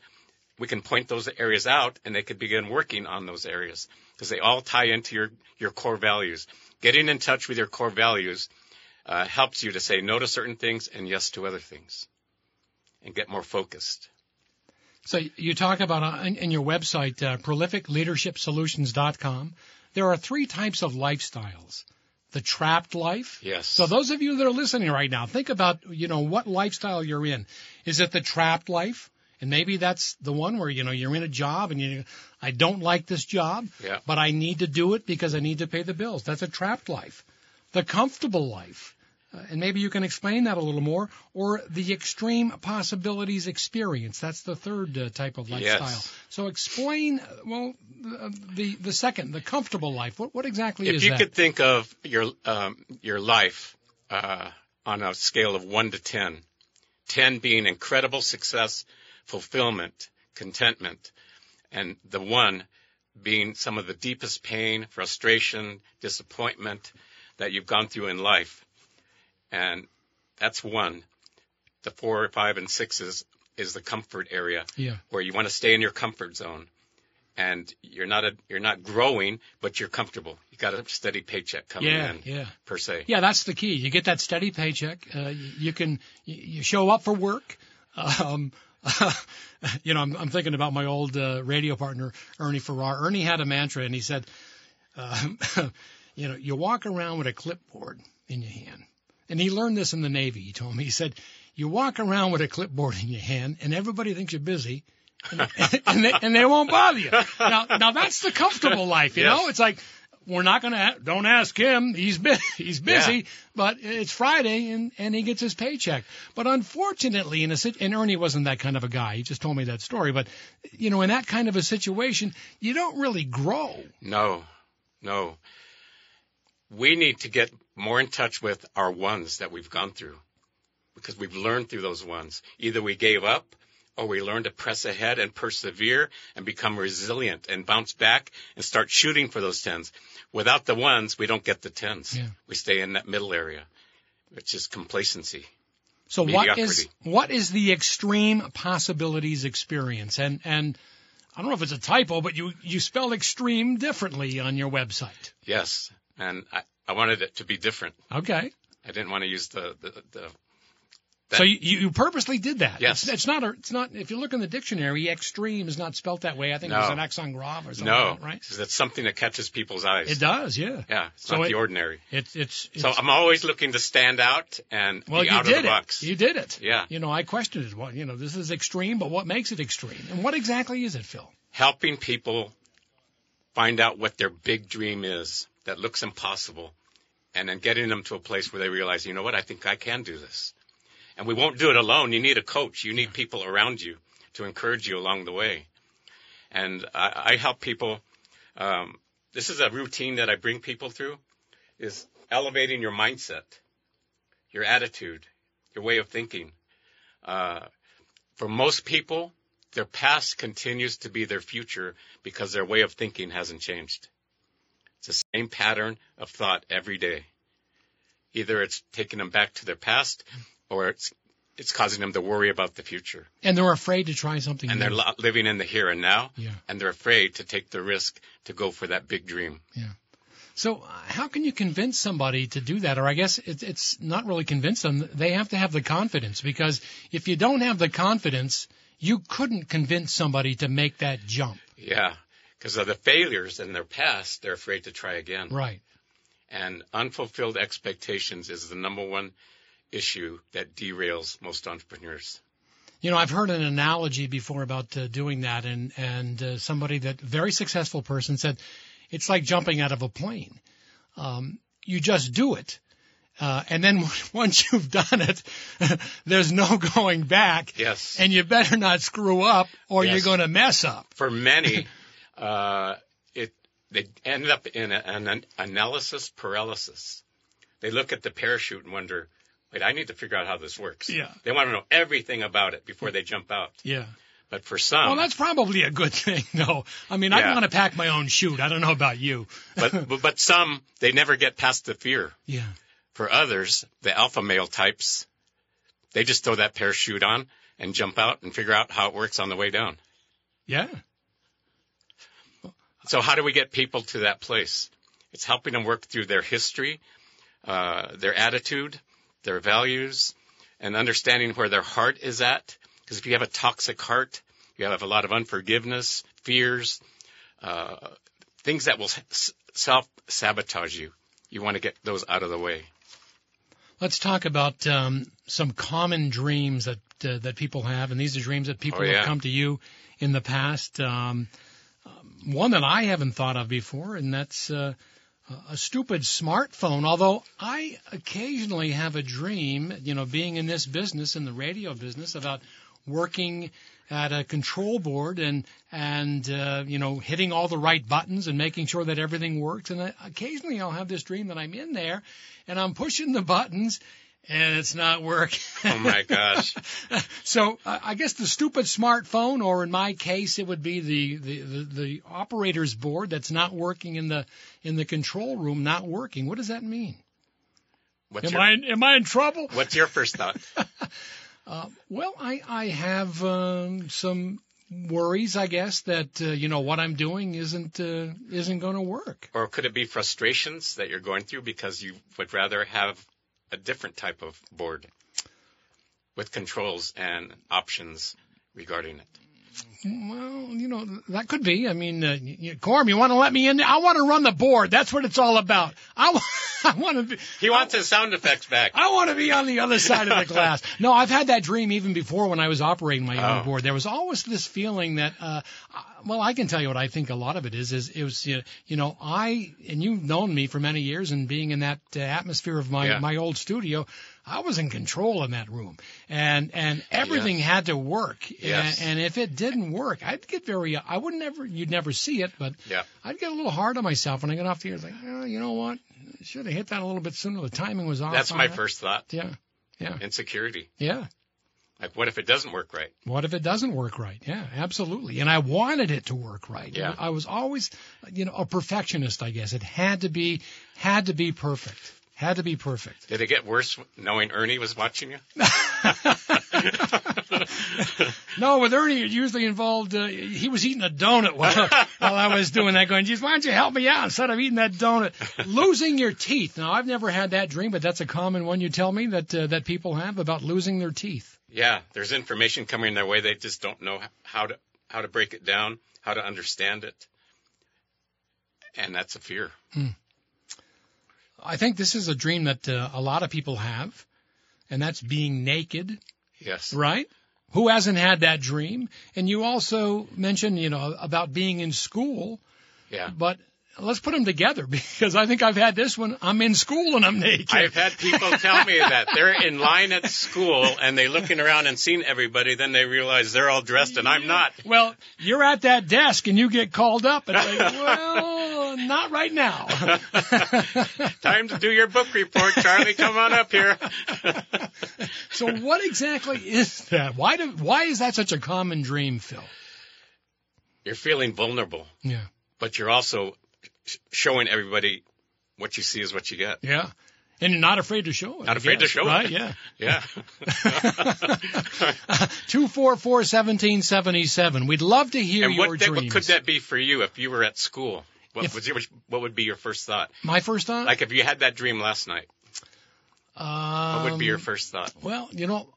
Speaker 4: we can point those areas out and they could begin working on those areas because they all tie into your, your core values. Getting in touch with your core values uh, helps you to say no to certain things and yes to other things and get more focused.
Speaker 2: So you talk about uh, in, your website, uh, prolificleadershipsolutions.com, there are three types of lifestyles. The trapped life.
Speaker 4: Yes.
Speaker 2: So those of you that are listening right now, think about, you know, what lifestyle you're in. Is it the trapped life? And maybe that's the one where, you know, you're in a job and you, I don't like this job,
Speaker 4: Yeah.
Speaker 2: but I need to do it because I need to pay the bills. That's a trapped life. The comfortable life. Uh, and maybe you can explain that a little more, or the extreme possibilities experience. That's the third uh, type of lifestyle.
Speaker 4: Yes.
Speaker 2: So explain, uh, well, the, the the second, the comfortable life. What what exactly
Speaker 4: If
Speaker 2: is that?
Speaker 4: If you could think of your um, your life uh, on a scale of one to ten, ten being incredible success, fulfillment, contentment, and the one being some of the deepest pain, frustration, disappointment that you've gone through in life, and that's one. The four, five, and sixes is the comfort area
Speaker 2: yeah.
Speaker 4: where you want to stay in your comfort zone and you're not a, you're not growing but you're comfortable you got a steady paycheck coming
Speaker 2: Yeah,
Speaker 4: in
Speaker 2: yeah.
Speaker 4: per se
Speaker 2: Yeah, that's the key. You get that steady paycheck. Uh, you- you can you you show up for work. [LAUGHS] Um, [LAUGHS] you know, I'm, I'm thinking about my old uh, radio partner Ernie Farrar. Ernie had a mantra, and he said, um, [LAUGHS] you know, you walk around with a clipboard in your hand. And he learned this in the Navy. He told me. He said, you walk around with a clipboard in your hand, and everybody thinks you're busy. And, [LAUGHS] and, they, and they won't bother you. Now, now that's the comfortable life, you
Speaker 4: Yes.
Speaker 2: know. It's like we're not going to don't ask him. He's bu- [LAUGHS] he's busy,
Speaker 4: Yeah.
Speaker 2: but it's Friday and and he gets his paycheck. But unfortunately, in a and Ernie wasn't that kind of a guy. He just told me that story. But you know, in that kind of a situation, you don't really grow.
Speaker 4: no no we need to get more in touch with our ones that we've gone through because we've learned through those ones either we gave up or we learn to press ahead and persevere and become resilient and bounce back and start shooting for those tens. Without the ones, we don't get the tens.
Speaker 2: Yeah.
Speaker 4: We stay in that middle area, which is complacency.
Speaker 2: So what is what is the extreme possibilities experience? And and I don't know if it's a typo, but you you spell extreme differently on your website.
Speaker 4: Yes, and I, I wanted it to be different.
Speaker 2: Okay.
Speaker 4: I didn't want to use the the, the
Speaker 2: So you, you purposely did that.
Speaker 4: Yes.
Speaker 2: It's, it's not a, it's not, if you look in the dictionary, extreme is not spelt that way. I think
Speaker 4: No.
Speaker 2: it's an accent grave or something,
Speaker 4: no,
Speaker 2: like that, right?
Speaker 4: because it's something that catches people's eyes.
Speaker 2: It does, yeah.
Speaker 4: Yeah, it's
Speaker 2: So
Speaker 4: not
Speaker 2: it-
Speaker 4: the ordinary.
Speaker 2: It's, it's, it's
Speaker 4: So I'm always looking to stand out and
Speaker 2: well,
Speaker 4: be out of the box.
Speaker 2: it. You did it.
Speaker 4: Yeah.
Speaker 2: You know, I questioned it. Well, you know, this is extreme, but what makes it extreme? And what exactly is it, Phil?
Speaker 4: helping people find out what their big dream is that looks impossible and then getting them to a place where they realize, you know what, I think I can do this. And we won't do it alone. You need a coach. You need people around you to encourage you along the way. And I, I help people. Um, this is a routine that I bring people through is elevating your mindset, your attitude, your way of thinking. Uh, for most people, their past continues to be their future because their way of thinking hasn't changed. It's the same pattern of thought every day. Either it's taking them back to their past or it's it's causing them to worry about the future.
Speaker 2: And they're afraid to try something
Speaker 4: And
Speaker 2: new.
Speaker 4: they're lo- living in the here and now
Speaker 2: Yeah.
Speaker 4: and they're afraid to take the risk to go for that big dream. Yeah.
Speaker 2: So uh, how can you convince somebody to do that? Or I guess it's, it's not really convince them. They have to have the confidence because if you don't have the confidence, you couldn't convince somebody to make that jump.
Speaker 4: Yeah. Because of the failures in their past, they're afraid to try again.
Speaker 2: Right.
Speaker 4: And unfulfilled expectations is the number one issue that derails most entrepreneurs.
Speaker 2: You know, I've heard an analogy before about uh, doing that, and and uh, somebody that very successful person said, it's like jumping out of a plane. Um, you just do it, uh, and then [LAUGHS] once you've done it, [LAUGHS] there's no going back,
Speaker 4: Yes.
Speaker 2: and you better not screw up, or
Speaker 4: Yes.
Speaker 2: you're going to mess up.
Speaker 4: For many, [LAUGHS] uh, it they end up in a, an analysis paralysis. They look at the parachute and wonder, wait, I need to figure out how this works.
Speaker 2: Yeah.
Speaker 4: They want to know everything about it before they jump out.
Speaker 2: Yeah.
Speaker 4: But for some,
Speaker 2: Well, that's probably a good thing, [LAUGHS] though. I mean, I
Speaker 4: Yeah.
Speaker 2: want to pack my own chute. I don't know about you. [LAUGHS]
Speaker 4: but, but but some they never get past the fear.
Speaker 2: Yeah.
Speaker 4: For others, the alpha male types, they just throw that parachute on and jump out and figure out how it works on the way down.
Speaker 2: Yeah.
Speaker 4: So how do we get people to that place? It's helping them work through their history, uh, their attitude, their values, and understanding where their heart is at. Because if you have a toxic heart, you have a lot of unforgiveness, fears, uh, things that will self sabotage you. You want to get those out of the way.
Speaker 2: Let's talk about um, some common dreams that uh, that people have, and these are dreams that people
Speaker 4: Oh, yeah.
Speaker 2: have come to you in the past. Um, um, one that I haven't thought of before, and that's uh, a stupid smartphone. Although I occasionally have a dream, you know, being in this business, in the radio business, about working at a control board and and uh, you know hitting all the right buttons and making sure that everything works. And I, occasionally I'll have this dream that I'm in there and I'm pushing the buttons and it's not working.
Speaker 4: Oh my gosh. [LAUGHS]
Speaker 2: so uh, I guess the stupid smartphone, or in my case, it would be the, the, the, the operator's board that's not working in the in the control room, not working. What does that mean?
Speaker 4: What's
Speaker 2: Am
Speaker 4: your,
Speaker 2: I am I in trouble?
Speaker 4: what's your first thought? [LAUGHS]
Speaker 2: Uh, well, I I have um, some worries, I guess, that uh, you know what I'm doing isn't uh, isn't going to work.
Speaker 4: Or could it be frustrations that you're going through because you would rather have a different type of board with controls and options regarding it?
Speaker 2: Well, you know that could be. I mean, uh, you, Corm, you want to let me in? there? I want to run the board. That's what it's all about. I, [LAUGHS] I want to be.
Speaker 4: He wants his sound effects back.
Speaker 2: I want to be on the other side of the glass. [LAUGHS] No, I've had that dream even before when I was operating my own
Speaker 4: Oh.
Speaker 2: board. There was always this feeling that, uh, I- well, I can tell you what I think a lot of it is, is it was, you know, I, and you've known me for many years and being in that uh, atmosphere of my,
Speaker 4: Yeah.
Speaker 2: my old studio, I was in control in that room and, and everything had to work.
Speaker 4: Yes.
Speaker 2: And, and if it didn't work, I'd get very, I would never, you'd never see it, but
Speaker 4: Yeah.
Speaker 2: I'd get a little hard on myself when I got off the air. It's like, oh, you know what? Should have hit that a little bit sooner. The timing was off.
Speaker 4: That's my
Speaker 2: that.
Speaker 4: first thought.
Speaker 2: Yeah. Yeah.
Speaker 4: Insecurity.
Speaker 2: Yeah.
Speaker 4: Like, what if it doesn't work right?
Speaker 2: What if it doesn't work right? Yeah, absolutely. And I wanted it to work right.
Speaker 4: Yeah.
Speaker 2: I was always, you know, a perfectionist, I guess. It had to be, had to be perfect. Had to be perfect.
Speaker 4: Did it get worse knowing Ernie was watching you? [LAUGHS]
Speaker 2: No, with Ernie, it usually involved, uh, he was eating a donut while, while I was doing that, going, geez, why don't you help me out instead of eating that donut? losing your teeth. Now, I've never had that dream, but that's a common one you tell me that, uh, that people have about losing their teeth.
Speaker 4: Yeah, there's information coming their way. They just don't know how to how to break it down, how to understand it, and that's a fear.
Speaker 2: I think this is a dream that uh, a lot of people have, and that's being naked.
Speaker 4: Yes.
Speaker 2: right? Who hasn't had that dream? And you also mentioned, you know, about being in school,
Speaker 4: Yeah.
Speaker 2: but let's put them together [LAUGHS] because I think I've had this one. I'm in school and I'm naked.
Speaker 4: I've had people tell me that they're in line at school and they're looking around and seeing everybody, then they realize they're all dressed and I'm not.
Speaker 2: well, you're at that desk and you get called up. and like, well, not right now. [LAUGHS]
Speaker 4: Time to do your book report, Charlie. Come on up here. [LAUGHS]
Speaker 2: so what exactly is that? Why do, why is that such a common dream, Phil?
Speaker 4: You're feeling vulnerable,
Speaker 2: Yeah.
Speaker 4: but you're also showing everybody what you see is what you get.
Speaker 2: Yeah. And you're not afraid to show it.
Speaker 4: Not
Speaker 2: I
Speaker 4: afraid to show
Speaker 2: right?
Speaker 4: it.
Speaker 2: Yeah. [LAUGHS]
Speaker 4: Yeah. [LAUGHS]
Speaker 2: Two four four seventeen seventy seven. We'd love to hear
Speaker 4: and
Speaker 2: your
Speaker 4: what, that,
Speaker 2: dreams.
Speaker 4: what could that be for you if you were at school? What,
Speaker 2: If-
Speaker 4: your, what would be your first thought?
Speaker 2: My first thought.
Speaker 4: Like if you had that dream last night,
Speaker 2: um,
Speaker 4: what would be your first thought?
Speaker 2: Well, you know,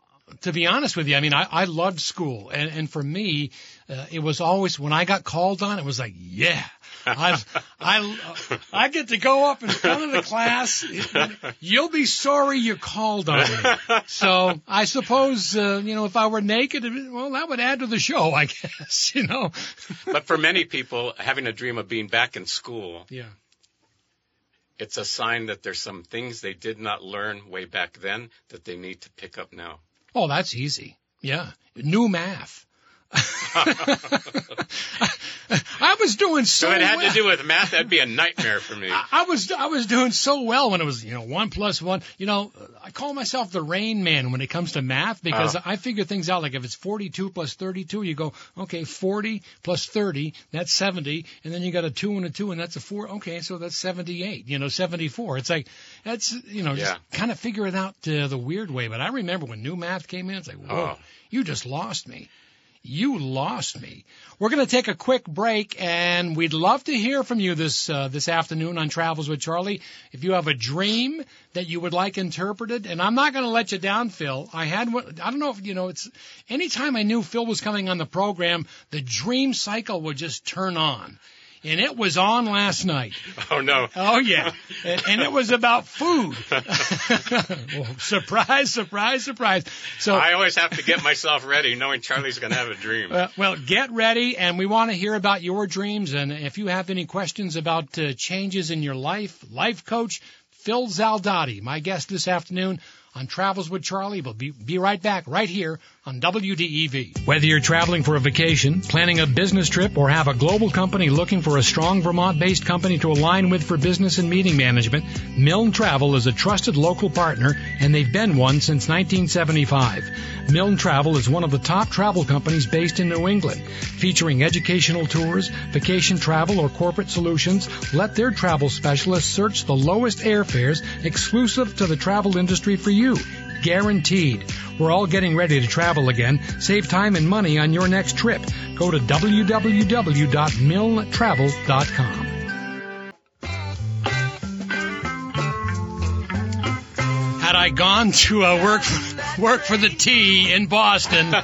Speaker 2: to be honest with you, I mean, I, I loved school, and and for me, uh, it was always when I got called on, it was like, yeah, I I I get to go up in front of the class. You'll be sorry you called on me. So I suppose, uh, you know, if I were naked, well, that would add to the show, I guess. [LAUGHS] You know.
Speaker 4: But for many people, having a dream of being back in school,
Speaker 2: Yeah.
Speaker 4: it's a sign that there's some things they did not learn way back then that they need to pick up now.
Speaker 2: Oh, that's easy. Yeah. New math. I was doing so
Speaker 4: if it had
Speaker 2: well.
Speaker 4: to do with math, that'd be a nightmare for me.
Speaker 2: I I was I was doing so well when it was you know one plus one. You know I call myself the Rain Man when it comes to math because
Speaker 4: Oh.
Speaker 2: I figure things out. Like if it's 42 plus 32, you go okay 40 plus 30, that's 70, and then you got a two and a two, and that's a four. Okay, so that's 78. You know 74. It's like that's you know just
Speaker 4: Yeah.
Speaker 2: kind of figure it out uh, the weird way. But I remember when new math came in, it's like whoa,
Speaker 4: Oh.
Speaker 2: you just lost me. You lost me. We're going to take a quick break, and we'd love to hear from you this uh, this afternoon on Travels with Charlie. If you have a dream that you would like interpreted, and I'm not going to let you down, Phil. I had. I don't know if you know. It's anytime I knew Phil was coming on the program, the dream cycle would just turn on, and it was on last night. [LAUGHS]
Speaker 4: Oh no.
Speaker 2: Oh yeah, and, and it was about food. well, [LAUGHS] [LAUGHS] surprise, surprise, surprise. So
Speaker 4: I always have to get myself ready knowing Charlie's going to have a dream.
Speaker 2: Uh, well, get ready, and we want to hear about your dreams. And if you have any questions about uh, changes in your life, life coach Phil Zaldati, my guest this afternoon on Travels with Charlie. We'll be, be right back right here on WDEV. Whether you're traveling for a vacation, planning a business trip, or have a global company looking for a strong Vermont-based company to align with for business and meeting management, Milne Travel is a trusted local partner, and they've been one since 1975. Milne Travel is one of the top travel companies based in New England, featuring educational tours, vacation travel, or corporate solutions. Let their travel specialists search the lowest airfares exclusive to the travel industry for you. Guaranteed. We're all getting ready to travel again. Save time and money on your next trip. Go to www.milnetravel.com. I gone to uh, work work for the T in Boston,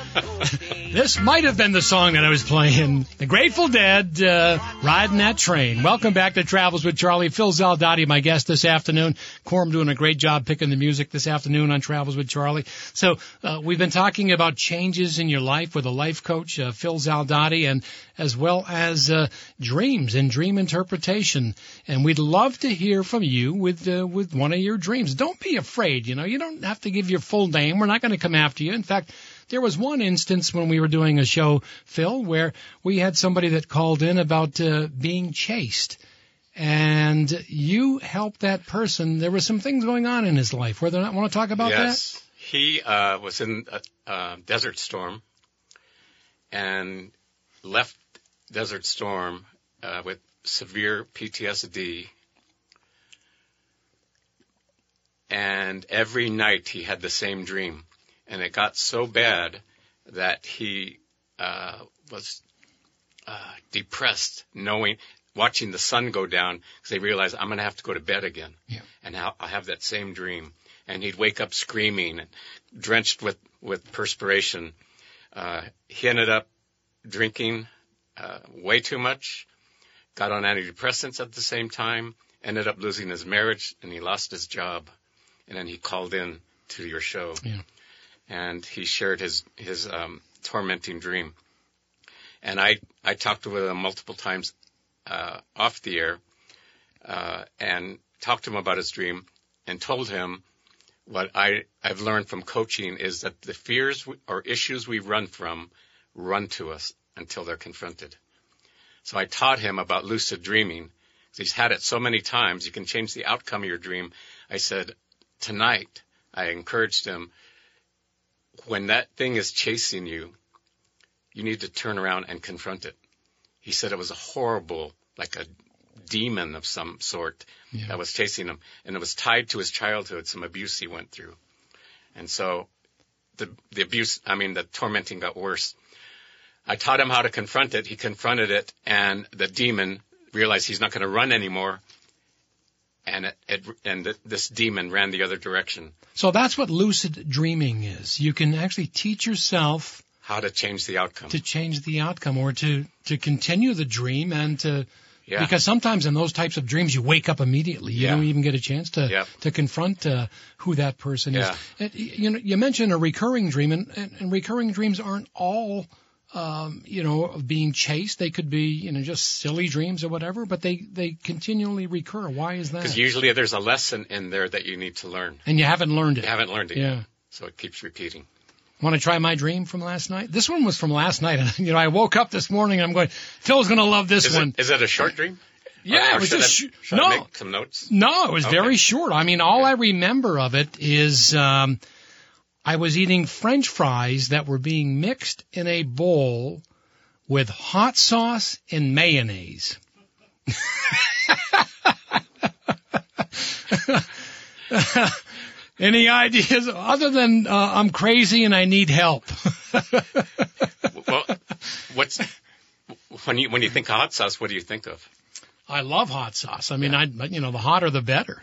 Speaker 2: [LAUGHS] this might have been the song that I was playing. The Grateful Dead, uh, riding that train. Welcome back to Travels with Charlie. Phil Zaldati, my guest this afternoon. Corm doing a great job picking the music this afternoon on Travels with Charlie. So uh, we've been talking about changes in your life with a life coach, uh, Phil Zaldati, and as well as uh, dreams and dream interpretation. And we'd love to hear from you with uh, with one of your dreams. Don't be afraid. You know, you don't have to give your full name. We're not going to come after you. In fact, there was one instance when we were doing a show, Phil, where we had somebody that called in about uh, being chased. And you helped that person. There were some things going on in his life. Whether or not want to talk about that?
Speaker 4: yes. He uh, was in a, a Desert Storm and left Desert Storm uh, with severe PTSD. And every night he had the same dream. And it got so bad that he uh, was uh, depressed knowing, watching the sun go down because they realized I'm going to have to go to bed again.
Speaker 2: Yeah.
Speaker 4: And I'll, I'll have that same dream. And he'd wake up screaming and drenched with, with perspiration. Uh, he ended up drinking uh, way too much, got on antidepressants at the same time, ended up losing his marriage, and he lost his job. And then he called in to your show.
Speaker 2: Yeah.
Speaker 4: And he shared his, his um, tormenting dream. And I, I talked with him multiple times uh, off the air uh, and talked to him about his dream and told him what I, I've learned from coaching is that the fears we- or issues we run from run to us until they're confronted. So I taught him about lucid dreaming He's had it so many times. You can change the outcome of your dream. I said, tonight, I encouraged him, when that thing is chasing you, you need to turn around and confront it. He said it was a horrible, like a demon of some sort
Speaker 2: Yeah.
Speaker 4: that was chasing him, and it was tied to his childhood, some abuse he went through. And so the the abuse, I mean, the tormenting got worse. I taught him how to confront it. He confronted it, and the demon realized he's not going to run anymore. And it, it and th- this demon ran the other direction.
Speaker 2: So that's what lucid dreaming is. You can actually teach yourself
Speaker 4: How to change the outcome?
Speaker 2: to change the outcome or to, to continue the dream and to,
Speaker 4: yeah,
Speaker 2: because sometimes in those types of dreams you wake up immediately. You
Speaker 4: Yeah.
Speaker 2: don't even get a chance to,
Speaker 4: Yep.
Speaker 2: to confront uh, who that person
Speaker 4: Yeah.
Speaker 2: is. You know, you mentioned a recurring dream and, and recurring dreams aren't all um, you know, of being chased. They could be, you know, just silly dreams or whatever, but they, they continually recur. Why is that?
Speaker 4: because usually there's a lesson in there that you need to learn.
Speaker 2: and you haven't learned it.
Speaker 4: You haven't learned it
Speaker 2: Yeah.
Speaker 4: yet, so it keeps repeating.
Speaker 2: Want to try my dream from last night? This one was from last night. And, [LAUGHS] you know, I woke up this morning and I'm going, Phil's going to love this
Speaker 4: Is
Speaker 2: one.
Speaker 4: it, is it a short dream?
Speaker 2: yeah,
Speaker 4: Or
Speaker 2: it was just,
Speaker 4: I,
Speaker 2: sh-
Speaker 4: should
Speaker 2: no,
Speaker 4: I make some notes?
Speaker 2: no, it was
Speaker 4: Okay.
Speaker 2: very short. I mean, all I remember of it is, um, I was eating french fries that were being mixed in a bowl with hot sauce and mayonnaise. [LAUGHS] Any ideas other than uh, I'm crazy and I need help? [LAUGHS]
Speaker 4: well, what's when you when you think hot sauce, what do you think of?
Speaker 2: I love hot sauce. I mean, I you know the hotter the better.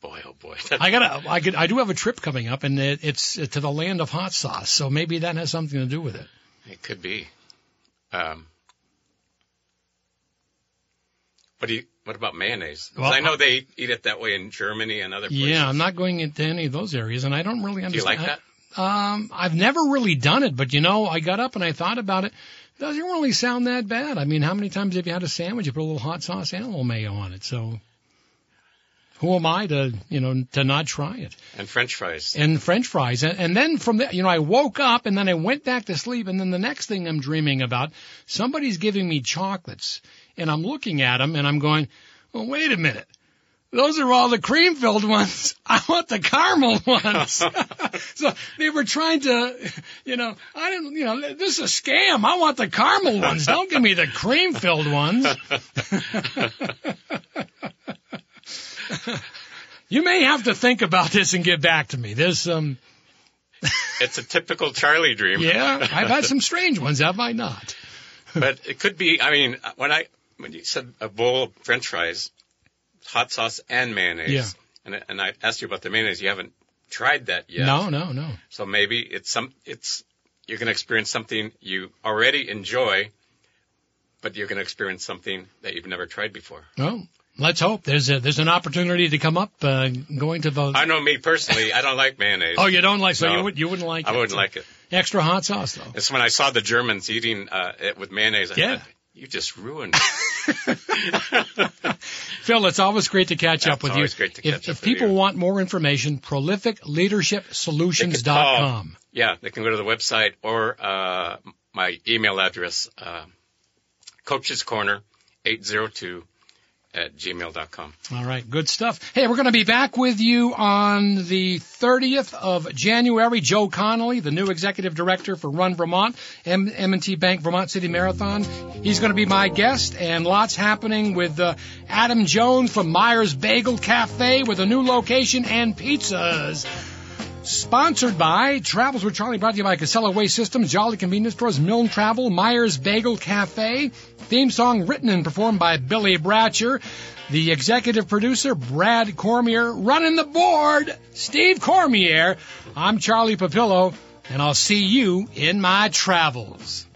Speaker 4: Boy, oh boy, [LAUGHS]
Speaker 2: I gotta, I could, I do have a trip coming up, and it, it's to the land of hot sauce, so maybe that has something to do with it.
Speaker 4: it could be. Um, what do you? What about mayonnaise?
Speaker 2: Well,
Speaker 4: I know they eat it that way in Germany and other places.
Speaker 2: Yeah, I'm not going into any of those areas, and I don't really understand.
Speaker 4: Do you like that?
Speaker 2: Um, I've never really done it, but you know, I got up and I thought about it. Doesn't really sound that bad. I mean, how many times have you had a sandwich? You put a little hot sauce and a little mayo on it. So, who am I to, you know, to not try it?
Speaker 4: And French fries.
Speaker 2: and French fries. And, and then from there, you know, I woke up and then I went back to sleep. And then the next thing I'm dreaming about, somebody's giving me chocolates and I'm looking at them and I'm going, well, wait a minute. Those are all the cream filled ones. [LAUGHS] I want the caramel [LAUGHS] ones. [LAUGHS] so they were trying to, you know, I didn't, you know, this is a scam. I want the caramel ones. Don't give me the cream filled ones. You may have to think about this and get back to me. There's some,
Speaker 4: it's a typical Charlie dream.
Speaker 2: yeah, I've had some [LAUGHS] strange ones, have I not?
Speaker 4: but it could be. I mean, when I when you said a bowl of French fries, hot sauce and mayonnaise,
Speaker 2: Yeah.
Speaker 4: and I- and I asked you about the mayonnaise, you haven't tried that yet.
Speaker 2: No, no, no.
Speaker 4: So maybe it's some it's you're going to experience something you already enjoy, but you're going to experience something that you've never tried before.
Speaker 2: Well, let's hope there's a, there's an opportunity to come up uh, going to the.
Speaker 4: I know me personally, I don't like mayonnaise.
Speaker 2: oh, you don't like so
Speaker 4: No.
Speaker 2: you would you wouldn't like
Speaker 4: I
Speaker 2: it.
Speaker 4: wouldn't like it.
Speaker 2: extra hot sauce though.
Speaker 4: It's when I saw the Germans eating uh, it with mayonnaise. I
Speaker 2: Yeah.
Speaker 4: thought, you just ruined it. [LAUGHS]
Speaker 2: Phil, it's always great to catch up with you.
Speaker 4: always great to
Speaker 2: if
Speaker 4: catch
Speaker 2: if people
Speaker 4: you.
Speaker 2: want more information, prolificleadershipsolutions.com.
Speaker 4: Yeah, they can go to the website or uh, my email address, uh, coach's corner 802 at gmail.com.
Speaker 2: All right, good stuff. Hey, we're going to be back with you on the 30th of January. Joe Connolly, the new executive director for Run Vermont, M&T Bank Vermont City Marathon. He's going to be my guest, and lots happening with uh, Adam Jones from Myers Bagel Cafe with a new location and pizzas. Sponsored by Travels with Charlie, brought to you by Casella Waste Systems, Jolley Convenience Stores, Milne Travel, Myers Bagel Cafe. Theme song written and performed by Billy Bratcher. The executive producer, Brad Cormier. Running the board, Steve Cormier. I'm Charlie Papillo, and I'll see you in my travels.